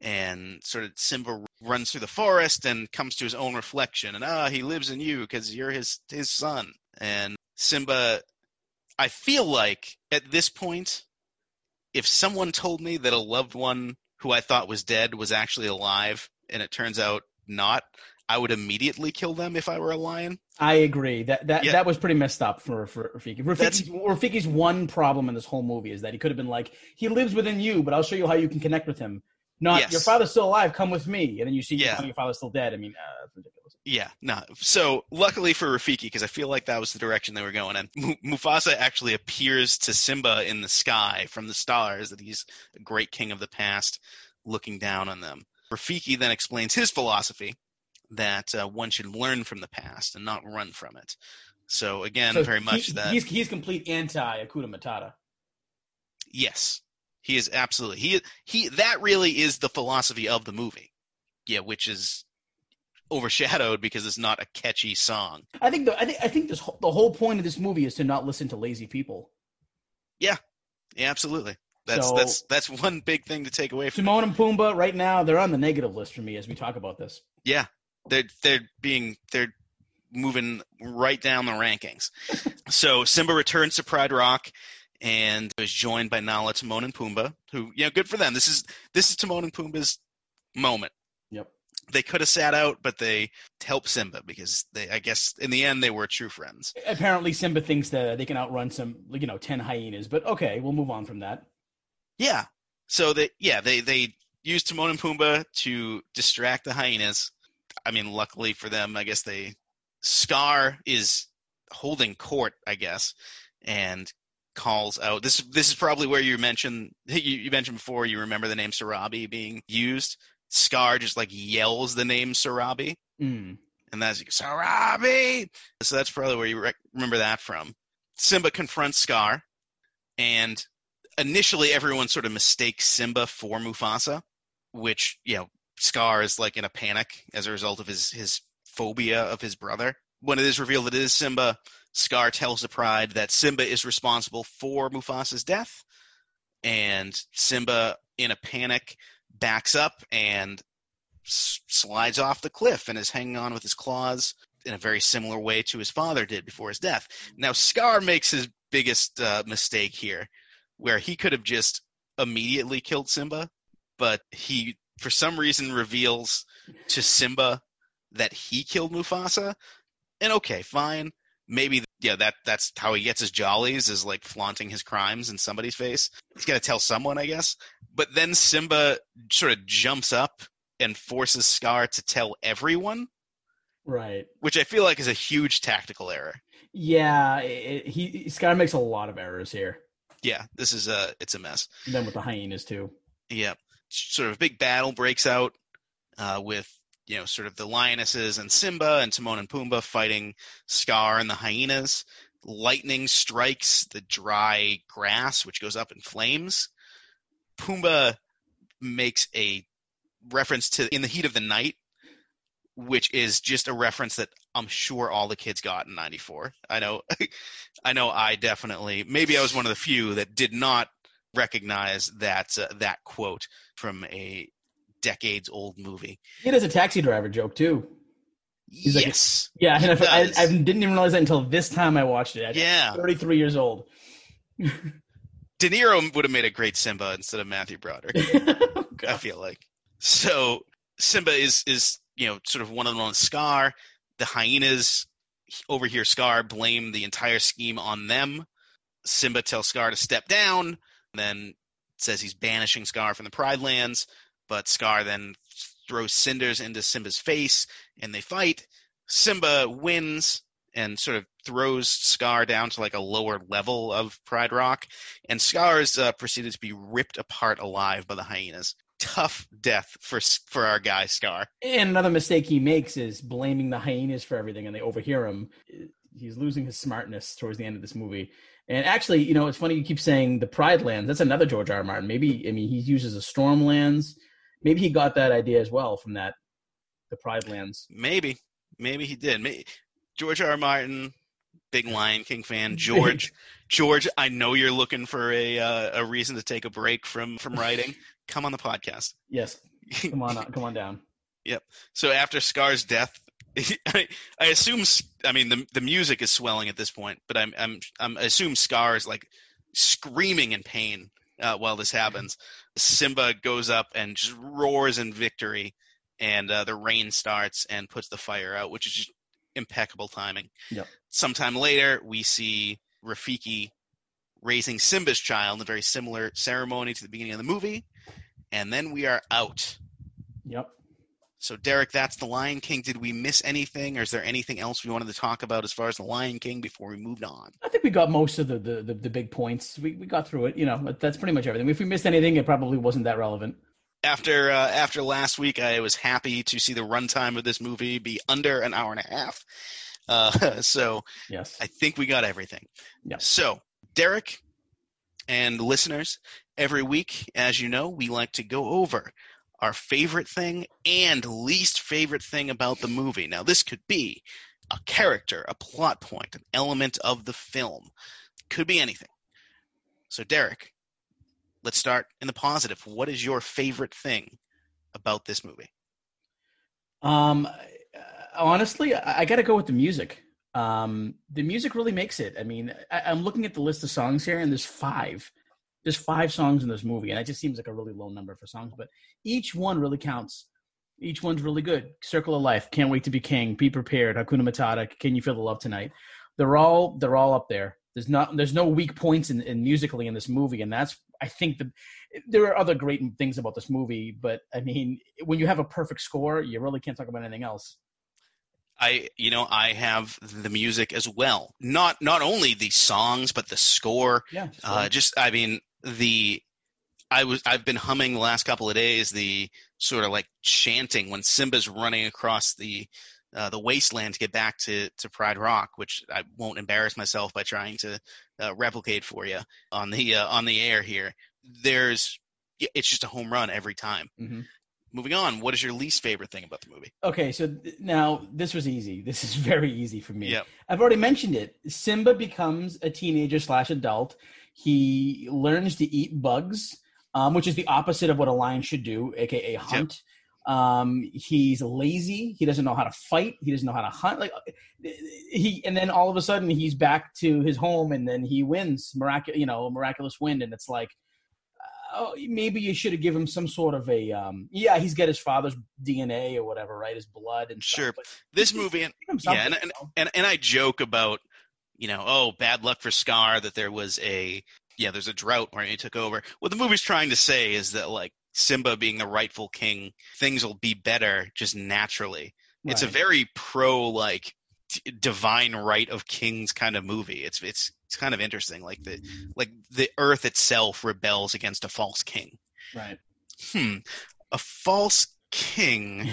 And sort of Simba runs through the forest and comes to his own reflection. And ah, he lives in you because you're his his son. And Simba, I feel like at this point, if someone told me that a loved one who I thought was dead was actually alive, and it turns out not, I would immediately kill them if I were a lion. I agree. That that Yeah. that was pretty messed up for for Rafiki. Rafiki's, Rafiki's one problem in this whole movie is that he could have been like, he lives within you, but I'll show you how you can connect with him. Not Yes. your father's still alive. Come with me, and then you see Yeah. your father's still dead. I mean, uh, that's ridiculous. Yeah, no. So luckily for Rafiki, because I feel like that was the direction they were going in, Mu- Mufasa actually appears to Simba in the sky from the stars that he's a great king of the past, looking down on them. Rafiki then explains his philosophy that uh, one should learn from the past and not run from it. So again, So very much he- that. he's he's complete anti Hakuna Matata. Yes, he is absolutely he he. That really is the philosophy of the movie. Yeah, which is overshadowed because it's not a catchy song. I think the I think I think this whole, the whole point of this movie is to not listen to lazy people. Yeah, absolutely. That's So- that's that's one big thing to take away from. Timon and Pumbaa right now they're on the negative list for me as we talk about this. Yeah, they're they're being they're moving right down the rankings. [LAUGHS] so Simba returns to Pride Rock and was joined by Nala, Timon, and Pumbaa. Who, you know, good for them. This is this is Timon and Pumbaa's moment. Yep. They could have sat out, but they helped Simba because they, I guess, in the end, they were true friends. Apparently, Simba thinks that they can outrun some, you know, ten hyenas. But okay, we'll move on from that. Yeah. So they, yeah, they they used Timon and Pumbaa to distract the hyenas. I mean, luckily for them, I guess they Scar is holding court, I guess, and calls out. This this is probably where you mentioned [LAUGHS] you, you mentioned before. You remember the name Sarabi being used. Scar just like yells the name Sarabi, Mm. and that's Sarabi. So that's probably where you rec- remember that from. Simba confronts Scar, and initially everyone sort of mistakes Simba for Mufasa, which you know Scar is like in a panic as a result of his his phobia of his brother. When it is revealed that it is Simba, Scar tells the Pride that Simba is responsible for Mufasa's death, and Simba, in a panic, backs up and s- slides off the cliff and is hanging on with his claws in a very similar way to his father did before his death. Now, Scar makes his biggest uh, mistake here, where he could have just immediately killed Simba, but he, for some reason, reveals to Simba that he killed Mufasa. And okay, fine. maybe yeah that that's how he gets his jollies is like flaunting his crimes in somebody's face. He's got to tell someone, I guess. But then Simba sort of jumps up and forces Scar to tell everyone, Right. which I feel like is a huge tactical error. Yeah, it, he Scar makes a lot of errors here. Yeah, this is a it's a mess. And then with the hyenas too. Yeah, sort of a big battle breaks out uh, with you know sort of the lionesses and Simba and Timon and Pumbaa fighting Scar and the hyenas. Lightning strikes the dry grass, which goes up in flames. Pumbaa makes a reference to "In the Heat of the Night," which is just a reference that I'm sure all the kids got in '94. I know, [LAUGHS] I know, I definitely. Maybe I was one of the few that did not recognize that uh, that quote from a decades old movie. He does a taxi driver joke too. He's like- yes. Yeah, and I. I didn't even realize that until this time I watched it. At yeah. 33 years old. [LAUGHS] De Niro would have made a great Simba instead of Matthew Broderick. [LAUGHS] Oh, I feel like. So Simba is is you know sort of one on one Scar. The hyenas overhear Scar blame the entire scheme on them. Simba tells Scar to step down, then says he's banishing Scar from the Pride Lands, but Scar then throws cinders into Simba's face and they fight. Simba wins and sort of throws Scar down to like a lower level of Pride Rock, and Scar is uh, proceeded to be ripped apart alive by the hyenas. Tough death for for our guy Scar. And another mistake he makes is blaming the hyenas for everything, and they overhear him. He's losing his smartness towards the end of this movie. And actually, you know, it's funny you keep saying the Pride Lands. That's another George R. R. Martin. Maybe I mean he uses a Stormlands. Maybe he got that idea as well from that, the Pride Lands. Maybe, maybe he did. Maybe, George R. R. Martin, big Lion King fan. [LAUGHS] George, George, I know you're looking for a uh, a reason to take a break from from writing. [LAUGHS] Come on the podcast. Yes, [LAUGHS] come on, come on down. Yep. So after Scar's death, I, I assume I mean the the music is swelling at this point, but I'm I'm, I'm I assume Scar is like screaming in pain uh, while this happens. Simba goes up and just roars in victory, and uh, the rain starts and puts the fire out, which is just impeccable timing. Yep. Sometime later, we see Rafiki raising Simba's child, in a very similar ceremony to the beginning of the movie, and then we are out. Yep. So, Derek, that's The Lion King. Did we miss anything, or is there anything else we wanted to talk about as far as The Lion King before we moved on? I think we got most of the the, the, the big points. We we got through it. You know, that's pretty much everything. If we missed anything, it probably wasn't that relevant. After uh, after last week, I was happy to see the runtime of this movie be under an hour and a half. Uh, [LAUGHS] so, Yes. I think we got everything. Yeah. So, Derek and listeners, every week, as you know, we like to go over our favorite thing and least favorite thing about the movie. Now, this could be a character, a plot point, an element of the film. Could be anything. So, Derek, let's start in the positive. What is your favorite thing about this movie? Um, honestly, I, got to go with the music. Um, the music really makes it. I mean, I, I'm looking at the list of songs here, and there's five. There's five songs in this movie, and it just seems like a really low number for songs, but each one really counts. Each one's really good. Circle of Life, Can't Wait to Be King, Be Prepared, Hakuna Matata, Can You Feel the Love Tonight? They're all they're all up there. There's not there's no weak points in, in musically in this movie, and that's I think the there are other great things about this movie, but I mean, when you have a perfect score, you really can't talk about anything else. I you know I have the music as well. Not not only the songs but the score. Yeah. Uh, just I mean the I was I've been humming the last couple of days the sort of like chanting when Simba's running across the uh, the wasteland to get back to to Pride Rock, which I won't embarrass myself by trying to uh, replicate for you on the uh, on the air here. There's it's just a home run every time. hmm Moving on, what is your least favorite thing about the movie? Okay, so th- now this was easy. This is [LAUGHS] very easy for me. Yep. I've already mentioned it. Simba becomes a teenager slash adult. He learns to eat bugs, um, which is the opposite of what a lion should do, aka hunt. Um, he's lazy. He doesn't know how to fight. He doesn't know how to hunt. Like he, and then all of a sudden he's back to his home, and then he wins miraculous, you know, a miraculous win, and it's like. Oh, maybe you should have given him some sort of a um yeah he's got his father's DNA or whatever right his blood and Sure. but This movie, and Yeah, something, and- and and I joke about you know, oh, bad luck for Scar that there was a yeah, there's a drought where he took over. What the movie's trying to say is that like Simba being the rightful king, things will be better just naturally. Right. It's a very pro like d- divine right of kings kind of movie. It's it's it's kind of interesting. Like the like the earth itself rebels against a false king. Right. Hmm. A false king.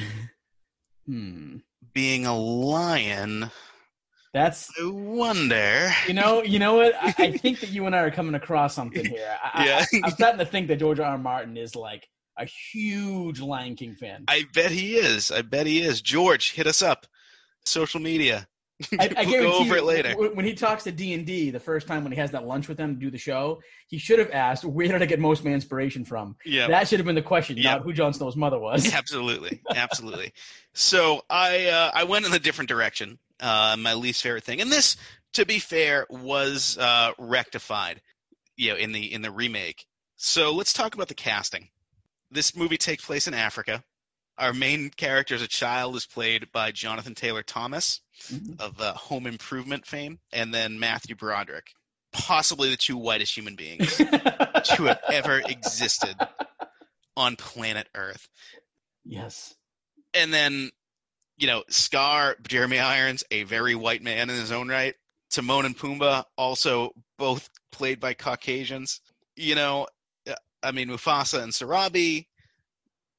[LAUGHS] hmm. Being a lion. That's I wonder. You know, you know what? I, I [LAUGHS] think that you and I are coming across something here. I, yeah. I, am starting to think that George R. R. Martin is like a huge Lion King fan. I bet he is. I bet he is. George, hit us up. Social media. [LAUGHS] I, I we'll go over you, it later. When he talks to D and D the first time when he has that lunch with them to do the show, he should have asked, "Where did I get most of my inspiration from?" Yeah, that should have been the question, yep. not who Jon Snow's mother was. [LAUGHS] Absolutely, absolutely. so I uh, I went in a different direction. Uh, my least favorite thing, and this, to be fair, was uh, rectified, you know, in the in the remake. So let's talk about the casting. This movie takes place in Africa. Our main character as a child is played by Jonathan Taylor Thomas mm-hmm. of uh, Home Improvement fame, and then Matthew Broderick, possibly the two whitest human beings [LAUGHS] to have ever existed on planet Earth. Yes. And then, you know, Scar, Jeremy Irons, a very white man in his own right. Timon and Pumbaa, also both played by Caucasians. You know, I mean, Mufasa and Sarabi,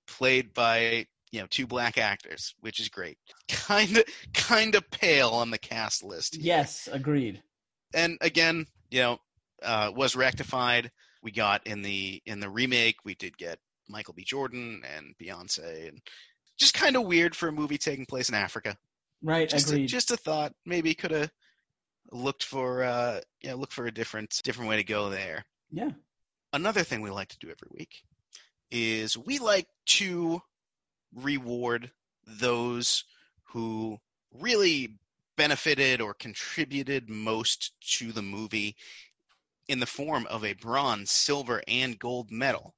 played by you know two black actors, which is great. Kind of, kind of pale on the cast list. Yes, agreed. And again, you know, uh, was rectified. We got in the in the remake, we did get Michael B. Jordan and Beyonce, and just kind of weird for a movie taking place in Africa. Right, just agreed. A, just a thought. Maybe could have looked for uh, you know, look for a different different way to go there. Yeah another thing we like to do every week is we like to reward those who really benefited or contributed most to the movie in the form of a bronze, silver, and gold medal.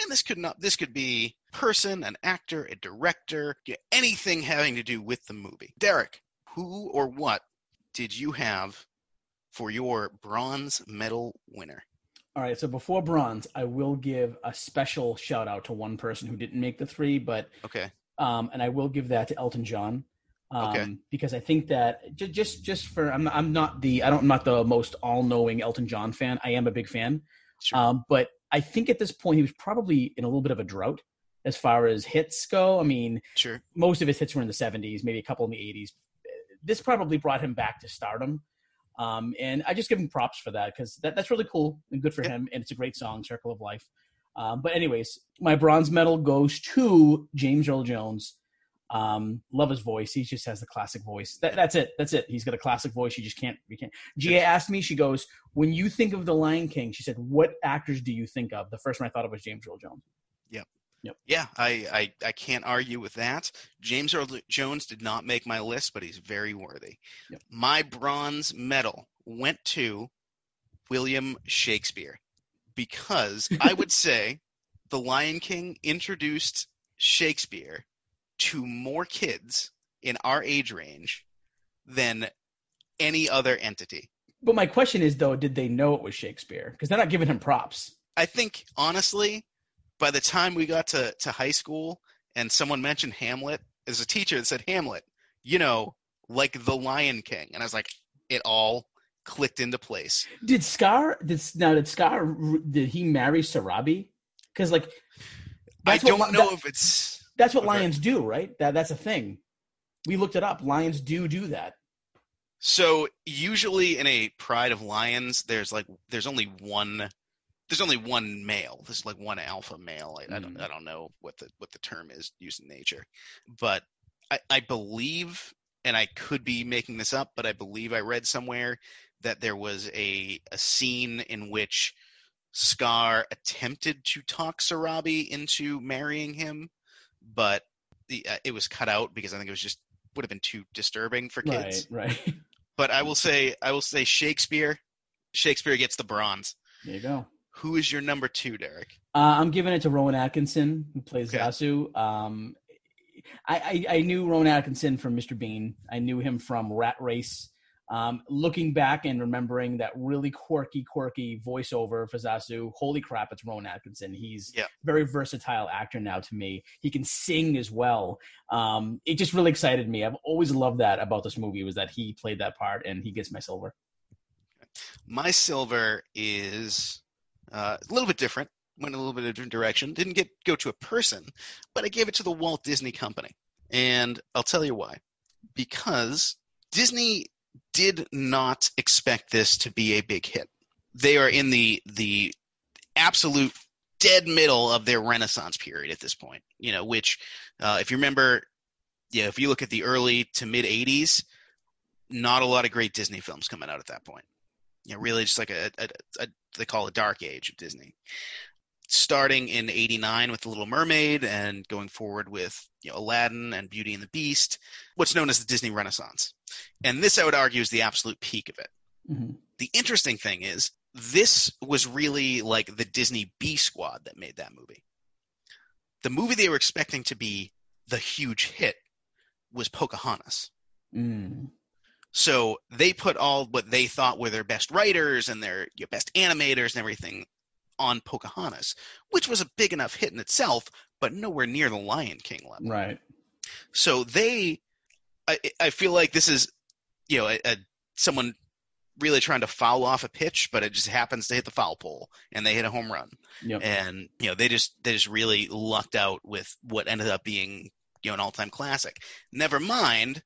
And this could not this could be person, an actor, a director, anything having to do with the movie. Derek, who or what did you have for your bronze medal winner? All right, so before bronze, I will give a special shout out to one person who didn't make the three, but okay, um, and I will give that to Elton John, um, okay. because I think that just just just for I'm I'm not the I don't I'm not the most all knowing Elton John fan. I am a big fan, sure. um, but I think at this point he was probably in a little bit of a drought as far as hits go. I mean, sure, most of his hits were in the 70s, maybe a couple in the 80s. This probably brought him back to stardom. Um, and I just give him props for that because that, that's really cool and good for yeah. him. And it's a great song, Circle of Life. Um, but anyways, my bronze medal goes to James Earl Jones. Um, love his voice. He just has the classic voice. That, that's it. That's it. He's got a classic voice. You just can't. You can't. Gia asked me. She goes, "When you think of the Lion King," she said, "What actors do you think of?" The first one I thought of was James Earl Jones. Yep. Yeah, I, I, I can't argue with that. James Earl Jones did not make my list, but he's very worthy. Yep. My bronze medal went to William Shakespeare because [LAUGHS] I would say The Lion King introduced Shakespeare to more kids in our age range than any other entity. But my question is, though, did they know it was Shakespeare? Because they're not giving him props. I think, honestly, by the time we got to, to high school and someone mentioned Hamlet, as a teacher that said Hamlet, you know, like the Lion King, and I was like, it all clicked into place. Did Scar? Did now did Scar? Did he marry Sarabi? Because like, I don't what, know that, if it's. That's what okay. lions do, right? That that's a thing. We looked it up. Lions do do that. So usually in a pride of lions, there's like there's only one there's only one male. There's like one alpha male. I, mm. I, don't mm. I don't know what the what the term is used in nature, but I, I believe, and I could be making this up, but I believe I read somewhere that there was a a scene in which Scar attempted to talk Sarabi into marrying him, but the, uh, it was cut out because I think it was just would have been too disturbing for kids. Right, right. But I will say, I will say, Shakespeare. Shakespeare gets the bronze. There you go. Who is your number two, Derek? Uh, I'm giving it to Rowan Atkinson, who plays okay. Zazu. Um, I, I, I, knew Rowan Atkinson from Mr. Bean. I knew him from Rat Race. Um, looking back and remembering that really quirky, quirky voiceover for Zazu, holy crap, it's Rowan Atkinson. He's Yeah. very versatile actor now to me. He can sing as well. Um, it just really excited me. I've always loved that about this movie was that he played that part and he gets my silver. My silver is uh, a little bit different. Went a little bit of a different direction. Didn't get go to a person, but I gave it to the Walt Disney Company, and I'll tell you why. Because Disney did not expect this to be a big hit. They are in the the absolute dead middle of their renaissance period at this point. You know, which uh, if you remember, yeah, if you look at the early to mid '80s, not a lot of great Disney films coming out at that point you know, really just like a, a, a they call a dark age of Disney. Starting in '89 with The Little Mermaid, and going forward with you know, Aladdin and Beauty and the Beast, what's known as the Disney Renaissance. And this, I would argue, is the absolute peak of it. Mhm. The interesting thing is, this was really like the Disney B squad that made that movie. The movie they were expecting to be the huge hit was Pocahontas. Mm. So they put all what they thought were their best writers and their your best animators and everything on Pocahontas, which was a big enough hit in itself, but nowhere near the Lion King level. Right. So they, I, I feel like this is, you know, a, a, someone really trying to foul off a pitch, but it just happens to hit the foul pole and they hit a home run. Yep. And you know, they just they just really lucked out with what ended up being you know an all time classic. Never mind,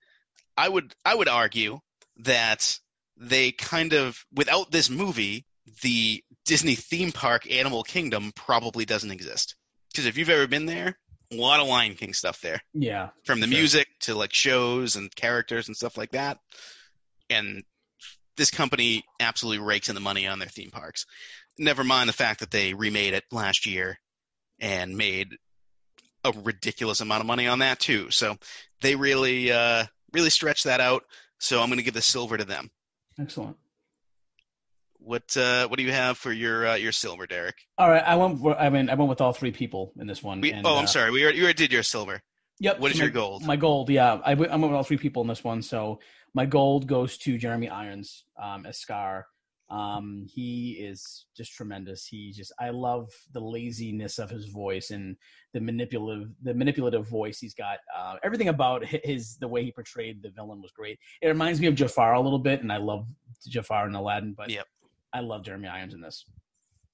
I would I would argue that they kind of without this movie, the Disney theme park Animal Kingdom probably doesn't exist. Because if you've ever been there, a lot of Lion King stuff there Yeah. from the Sure. music to like shows and characters and stuff like that. And this company absolutely rakes in the money on their theme parks. Never mind the fact that they remade it last year and made a ridiculous amount of money on that too. So they really, uh, really stretched that out. So I'm going to give the silver to them. Excellent. What, uh, what do you have for your, uh, your silver, Derek? All right. I went. I mean, I went with all three people in this one. We, and, oh, I'm uh, sorry. We already, you already did your silver. Yep. What is so your my- gold? My gold, yeah. I, went- I went with all three people in this one. So my gold goes to Jeremy Irons um, as Scar. Um, he is just tremendous. He just, I love the laziness of his voice and the manipulative, the manipulative voice he's got. Uh, everything about his, the way he portrayed the villain was great. It reminds me of Jafar a little bit, and I love Jafar and Aladdin, but Yep. I love Jeremy Irons in this.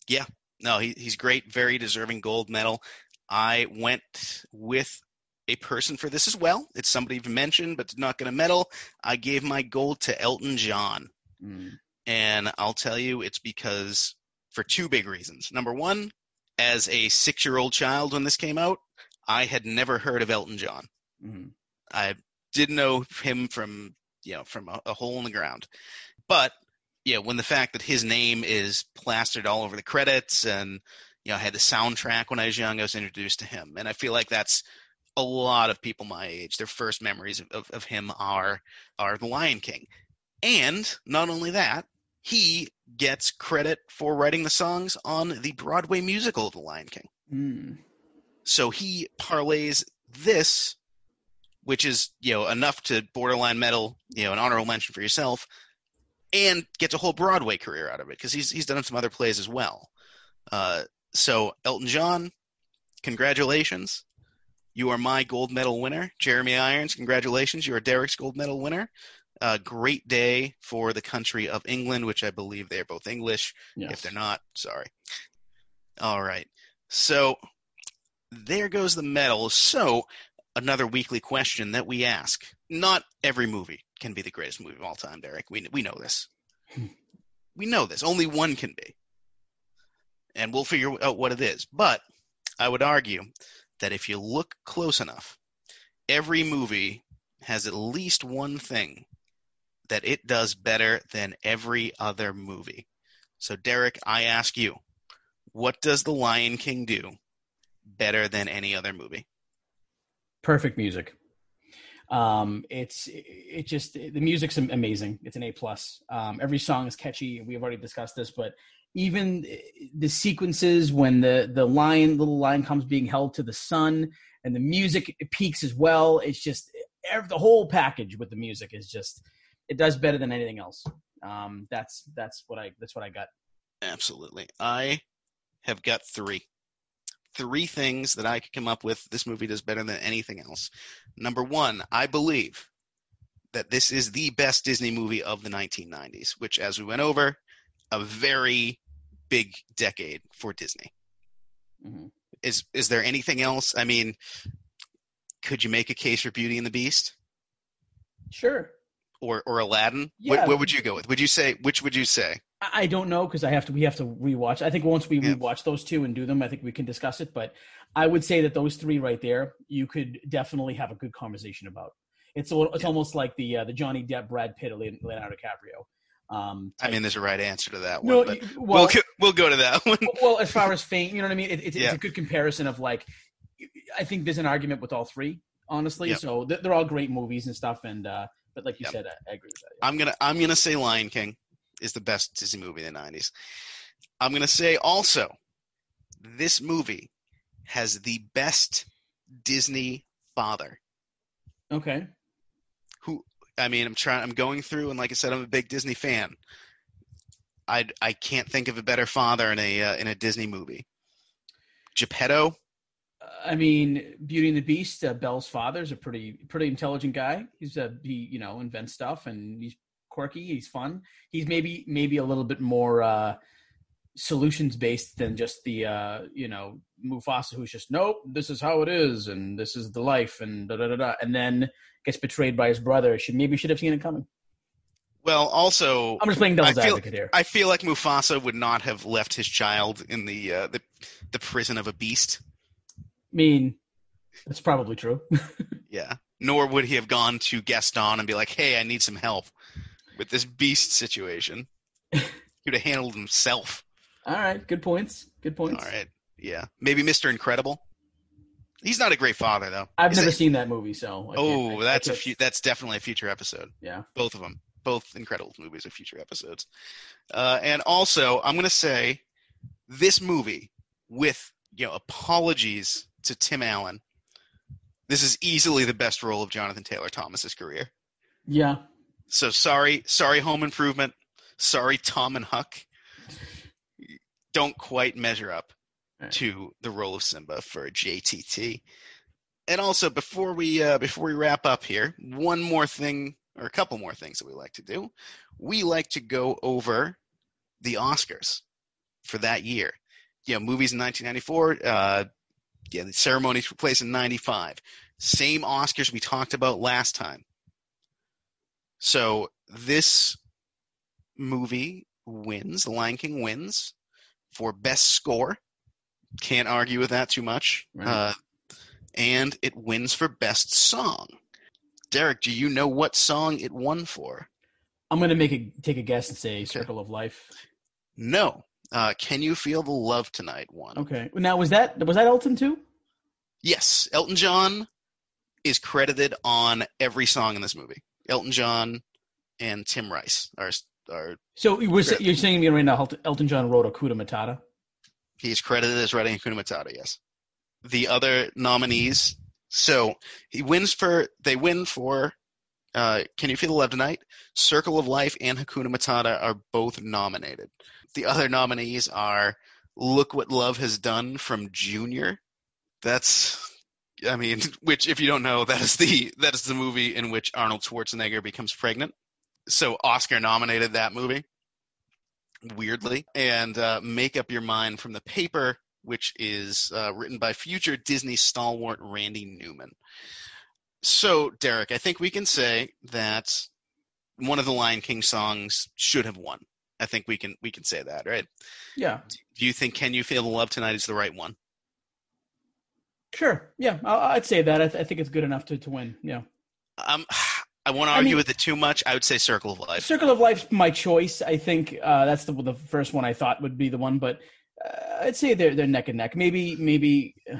Yeah, no, he, he's great, very deserving gold medal. I went with a person for this as well. It's somebody you've mentioned, but not going to medal. I gave my gold to Elton John. Mm. And I'll tell you, it's because for two big reasons. Number one, as a six year old child when this came out, I had never heard of Elton John. Mm. I didn't know him from you know from a, a hole in the ground, but yeah, when the fact that his name is plastered all over the credits and you know I had the soundtrack when I was young, I was introduced to him, and I feel like that's a lot of people my age. Their first memories of, of, of him are are the Lion King, and not only that, he gets credit for writing the songs on the Broadway musical of the Lion King. Mm. So he parlays this, which is you know enough to borderline medal, you know, an honorable mention for yourself, and gets a whole Broadway career out of it because he's he's done some other plays as well. Uh, so Elton John, congratulations, you are my gold medal winner. Jeremy Irons, congratulations, you are Derek's gold medal winner. Uh, great day for the country of England, which I believe they are both English. Yes. If they're not, sorry. All right. So there goes the medal. So another weekly question that we ask. Not every movie can be the greatest movie of all time, Derek. We we know this. [LAUGHS] we know this. Only one can be. And we'll figure out what it is. But I would argue that if you look close enough, every movie has at least one thing that it does better than every other movie. So Derek, I ask you, what does The Lion King do better than any other movie? perfect music. Um, it's it just the music's amazing. It's an A plus. Um, every song is catchy. We've already discussed this, but even the sequences when the the lion little lion comes being held to the sun and the music peaks as well. It's just the whole package with the music is just it does better than anything else. Um, that's that's what I that's what I got. Absolutely. I have got three. Three things that I could come up with this movie does better than anything else. Number one, I believe that this is the best Disney movie of the 1990s, which, as we went over, a very big decade for Disney. hmm Is is there anything else? I mean, could you make a case for Beauty and the Beast Sure. Or or Aladdin? Yeah. What, what would you go with? Would you say which would you say? I don't know because I have to. We have to rewatch. I think once we Yeah. rewatch those two and do them, I think we can discuss it. But I would say that those three right there, you could definitely have a good conversation about. It's al- it's Yeah. almost like the uh, the Johnny Depp, Brad Pitt, Leonardo DiCaprio. Um, I mean, there's a right answer to that one, no, but y- we'll well, we'll go to that one. [LAUGHS] well, as far as fame, you know what I mean. It, it's, Yeah. it's a good comparison of like, I think there's an argument with all three, honestly. Yep. So they're, they're all great movies and stuff. And uh, but like you Yep. said, I, I agree with that. I'm gonna I'm gonna say Lion King is the best Disney movie in the '90s. I'm gonna say also this movie has the best Disney father. Okay. Who I mean, I'm trying. I'm going through, and like I said, I'm a big Disney fan. I I can't think of a better father in a uh, in a Disney movie. Geppetto, I mean, Beauty and the Beast. Uh, Belle's is a pretty pretty intelligent guy. He's a he you know invents stuff and he's quirky. He's fun. He's maybe maybe a little bit more uh, solutions based than just the uh, you know Mufasa, who's just nope, this is how it is and this is the life and da da da da, and then gets betrayed by his brother. Should maybe should have seen it coming. well, also I'm just playing devil's I feel- advocate here. I feel like Mufasa would not have left his child in the uh, the the prison of a beast. I mean, that's probably true. [LAUGHS] Yeah. Nor would he have gone to Gaston and be like, "Hey, I need some help with this beast situation." [LAUGHS] he would have handled himself. All right, good points. Good points. All right. Yeah. Maybe Mr. Incredible. He's not a great father though. I've Is never it- seen that movie, so I Oh, I- I that's a can't- few, that's definitely a future episode. Yeah. Both of them. Both Incredible movies are future episodes. Uh, and also, I'm going to say this movie with, you know, apologies to Tim Allen. This is easily the best role of Jonathan Taylor Thomas's career. Yeah. So sorry, sorry, Home Improvement. Sorry, Tom and Huck. Don't quite measure up Right. to the role of Simba for JTT. And also, before we uh, before we wrap up here, one more thing or a couple more things that we like to do. We like to go over the Oscars for that year. You know, movies in 1994. Uh, yeah, the ceremony took place in 95. Same Oscars we talked about last time. So this movie wins, The Lion King wins for best score. Can't argue with that too much. Right. Uh, and it wins for best song. Derek, do you know what song it won for? I'm gonna make a take a guess and say "Circle of Life." No. Uh, Can You Feel the Love Tonight One. Okay. Now was that was that Elton too? Yes, Elton John is credited on every song in this movie. Elton John and Tim Rice are are So you was, you're saying to me right now, Elton- Elton John wrote Hakuna Matata. He's credited as writing Hakuna Matata, yes. The other nominees, so he wins for, they win for uh, Can You Feel the Love Tonight? Circle of Life and Hakuna Matata are both nominated. The other nominees are Look What Love Has Done from Junior. That's, I mean, [LAUGHS] which if you don't know, that is the that is the movie in which Arnold Schwarzenegger becomes pregnant. So Oscar nominated that movie weirdly, and uh, Make Up Your Mind from the Paper, which is uh, written by future Disney stalwart Randy Newman. So, Derek, I think we can say that one of the Lion King songs should have won. I think we can we can say that, right? Yeah. Do you think "Can You Feel the Love Tonight" is the right one? Sure. Yeah. I, I'd say that. I, th- I think it's good enough to, to win. Yeah. Um, I won't I argue mean- with it too much. I would say "Circle of Life." Circle of Life's my choice. I think uh, that's the the first one I thought would be the one, but uh, I'd say they're they're neck and neck. Maybe maybe uh,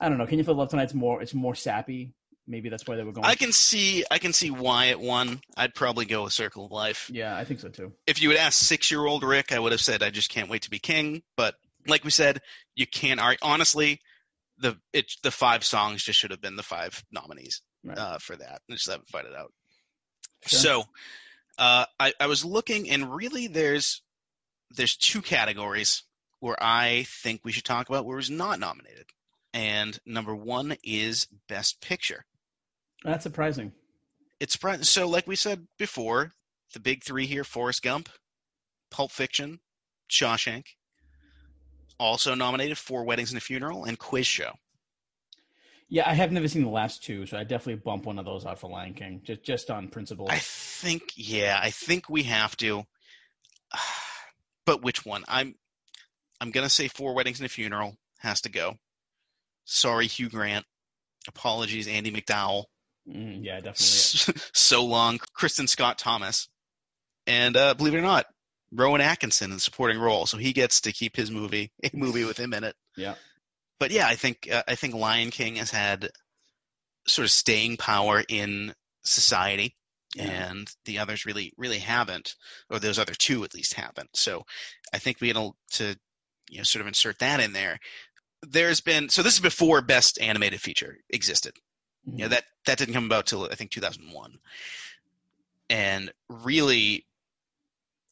I don't know. Can you feel love tonight's more? It's more sappy. Maybe that's why they were going. I can see I can see why it won. I'd probably go with "Circle of Life." yeah, I think so too. if you had asked six year old Rick, I would have said I just can't wait to be king. But like we said, you can't argue. Honestly, the it the five songs just should have been the five nominees Right. uh, for that. I Just haven't fight it out. Sure. So, uh, I, I was looking, and really, there's there's two categories where I think we should talk about where it was not nominated. And number one is Best Picture. That's surprising. It's surprising. So, like we said before, the big three here: Forrest Gump, Pulp Fiction, Shawshank. Also nominated for Weddings and a Funeral and Quiz Show. Yeah, I have never seen the last two, so I definitely bump one of those out for Lion King, just just on principle. I think, yeah, I think we have to. [SIGHS] But which one? I'm, I'm gonna say Four Weddings and a Funeral has to go. Sorry, Hugh Grant. Apologies, Andie MacDowell. Mm, yeah, definitely. so long, Kristin Scott Thomas, and uh, believe it or not, Rowan Atkinson in supporting role, so he gets to keep his movie, a movie with him in it. Yeah. But yeah, I think uh, I think Lion King has had sort of staying power in society, Yeah. and the others really really haven't, or those other two at least haven't. So I think we had to you know sort of insert that in there. There's been so this is before Best Animated Feature existed. Mhm. You know that that didn't come about till I think 2001, and really,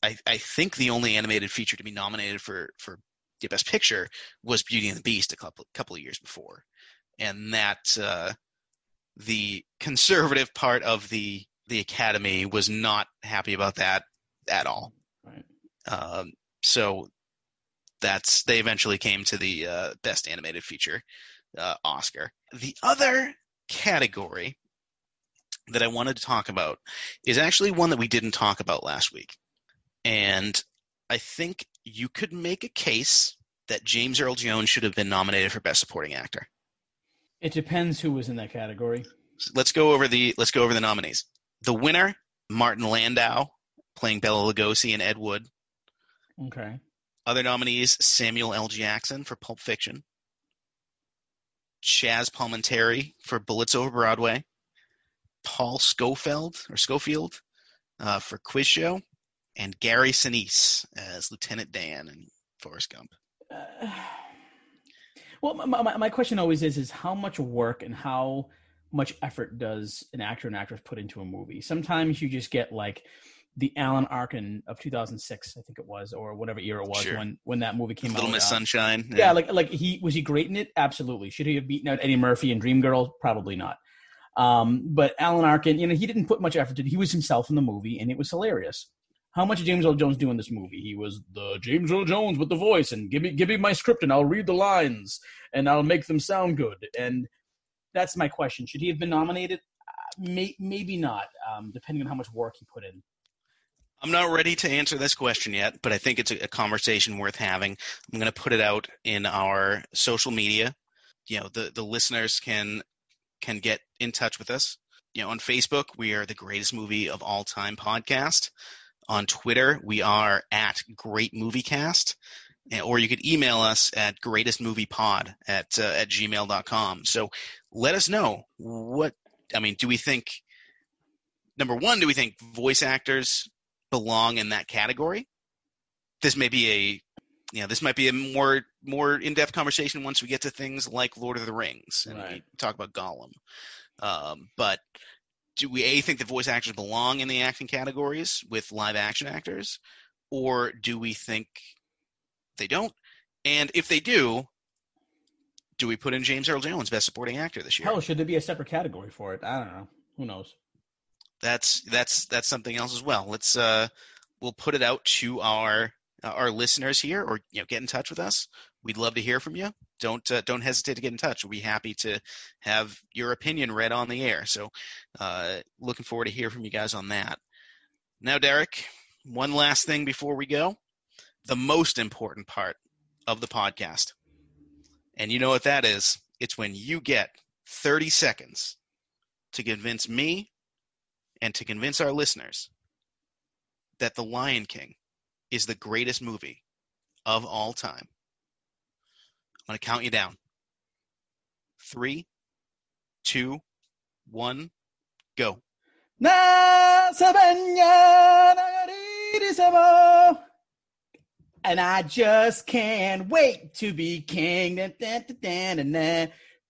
I I think the only animated feature to be nominated for for the Best Picture was Beauty and the Beast a couple couple of years before, and that uh, the conservative part of the the Academy was not happy about that at all. Right. Um, so that's they eventually came to the uh, best animated feature uh, Oscar. The other category that I wanted to talk about is actually one that we didn't talk about last week, and I think you could make a case that James Earl Jones should have been nominated for Best Supporting Actor. It depends who was in that category. So let's go over the let's go over the nominees. The winner, Martin Landau, playing Bela Lugosi and Ed Wood. Okay. Other nominees: Samuel L. Jackson for Pulp Fiction, Chazz Palminteri for Bullets Over Broadway, Paul Scofield or Schofield uh, for Quiz Show, and Gary Sinise as Lieutenant Dan in Forrest Gump. Uh, [SIGHS] well, my, my, my question always is: is how much work and how much effort does an actor and actress put into a movie? Sometimes you just get like the Alan Arkin of 2006, I think it was, or whatever year it was Sure. when when that movie came Little out. Little Miss uh, Sunshine. yeah, like like he was he great in it? Absolutely. Should he have beaten out Eddie Murphy and Dreamgirls? Probably not. Um, but Alan Arkin, you know, he didn't put much effort into. He was himself in the movie, and it was hilarious. How much did James Earl Jones do in this movie? He was the James Earl Jones with the voice, and give me give me my script, and I'll read the lines, and I'll make them sound good. And that's my question: Should he have been nominated? Uh, May, maybe not, um, depending on how much work he put in. I'm not ready to answer this question yet, but I think it's a, a conversation worth having. I'm going to put it out in our social media. You know, the the listeners can can get in touch with us. You know, on Facebook, we are the greatest movie of all time podcast. On Twitter, we are at Great Movie Cast, or you could email us at greatestmoviepod at uh, at gmail.com. So let us know what I mean. Do we think number one? Do we think voice actors belong in that category. This may be a you know, this might be a more more in-depth conversation once we get to things like Lord of the Rings and we talk about Gollum. Um, but do we a think the voice actors belong in the acting categories with live action actors, or do we think they don't? And if they do, do we put in James Earl Jones Best Supporting Actor this year? Hell, should there be a separate category for it? I don't know. Who knows? That's that's that's something else as well. Let's uh we'll put it out to our uh, our listeners here or you know get in touch with us. We'd love to hear from you. Don't uh, don't hesitate to get in touch. We'll be happy to have your opinion read on the air. So uh looking forward to hear from you guys on that. Now Derek, one last thing before we go. The most important part of the podcast. And you know what that is? It's when you get 30 seconds to convince me and to convince our listeners that The Lion King is the greatest movie of all time. I'm going to count you down. Three, two, one, go. And I just can't wait to be king.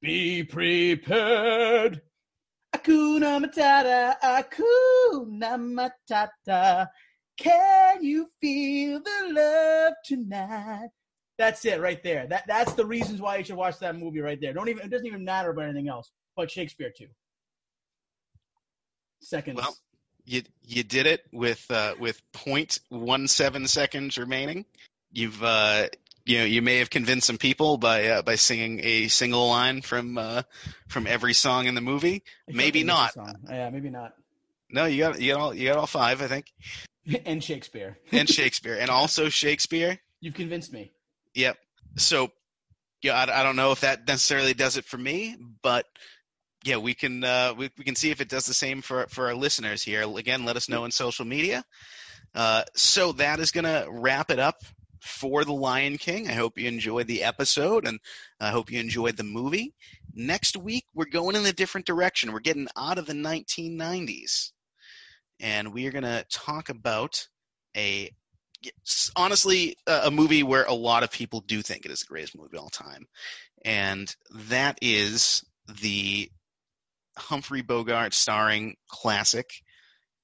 Be prepared. Hakuna Matata, Hakuna Matata. Can you feel the love tonight? That's it right there. That that's the reasons why you should watch that movie right there. Don't even it doesn't even matter about anything else but Shakespeare too. Seconds. Well, you you did it with uh, with point one seven seconds remaining. You've uh, you know you may have convinced some people by uh, by singing a single line from uh, from every song in the movie. Maybe not. Yeah, maybe not. No, you got you got all you got all five, I think. [LAUGHS] and Shakespeare. [LAUGHS] and [LAUGHS] Shakespeare, and also Shakespeare. You've convinced me. Yep. So, yeah, I, I don't know if that necessarily does it for me, but yeah, we can uh, we we can see if it does the same for for our listeners here. Again, let us know in social media. Uh, so that is gonna wrap it up for the Lion King. I hope you enjoyed the episode, and I hope you enjoyed the movie. Next week, we're going in a different direction. We're getting out of the 1990s, and we are gonna talk about a honestly a movie where a lot of people do think it is the greatest movie of all time, and that is the Humphrey Bogart starring classic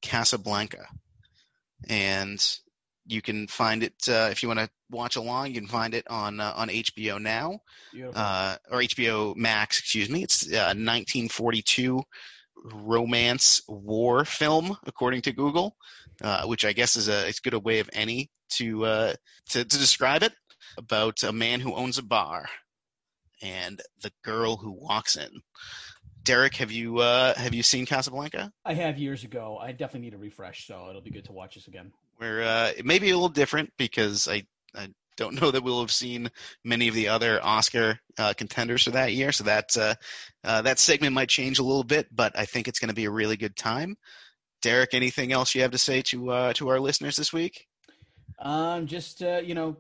Casablanca. And you can find it uh, if you want to watch along. You can find it on uh, on HBO now uh, or HBO Max. Excuse me. It's a uh, 1942 romance war film, according to Google, uh, which I guess is a as good a way of any to uh, to, to describe it. About a man who owns a bar and the girl who walks in. Derek, have you uh, have you seen Casablanca? I have years ago. I definitely need a refresh, so it'll be good to watch this again. Where uh, it may be a little different because I I don't [LAUGHS] know that we'll have seen many of the other Oscar uh, contenders for that year, so that uh, uh, that segment might change a little bit, but I think it's going to be a really good time. Derek, anything else you have to say to uh, to our listeners this week? Um, just uh, you know,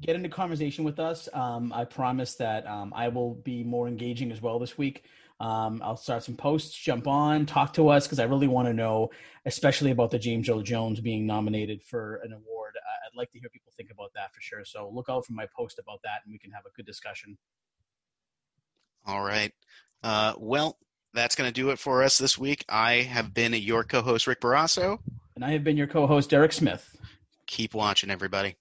get into conversation with us. Um, I promise that um, I will be more engaging as well this week. Um, I'll start some posts, jump on, talk to us because I really want to know, especially about the James Earl Jones being nominated for an award. I'd like to hear people think about that for sure. So look out for my post about that, and we can have a good discussion. All right. Uh, well, that's going to do it for us this week. I have been your co-host Rick Barrasso, and I have been your co-host Derek Smith. Keep watching, everybody.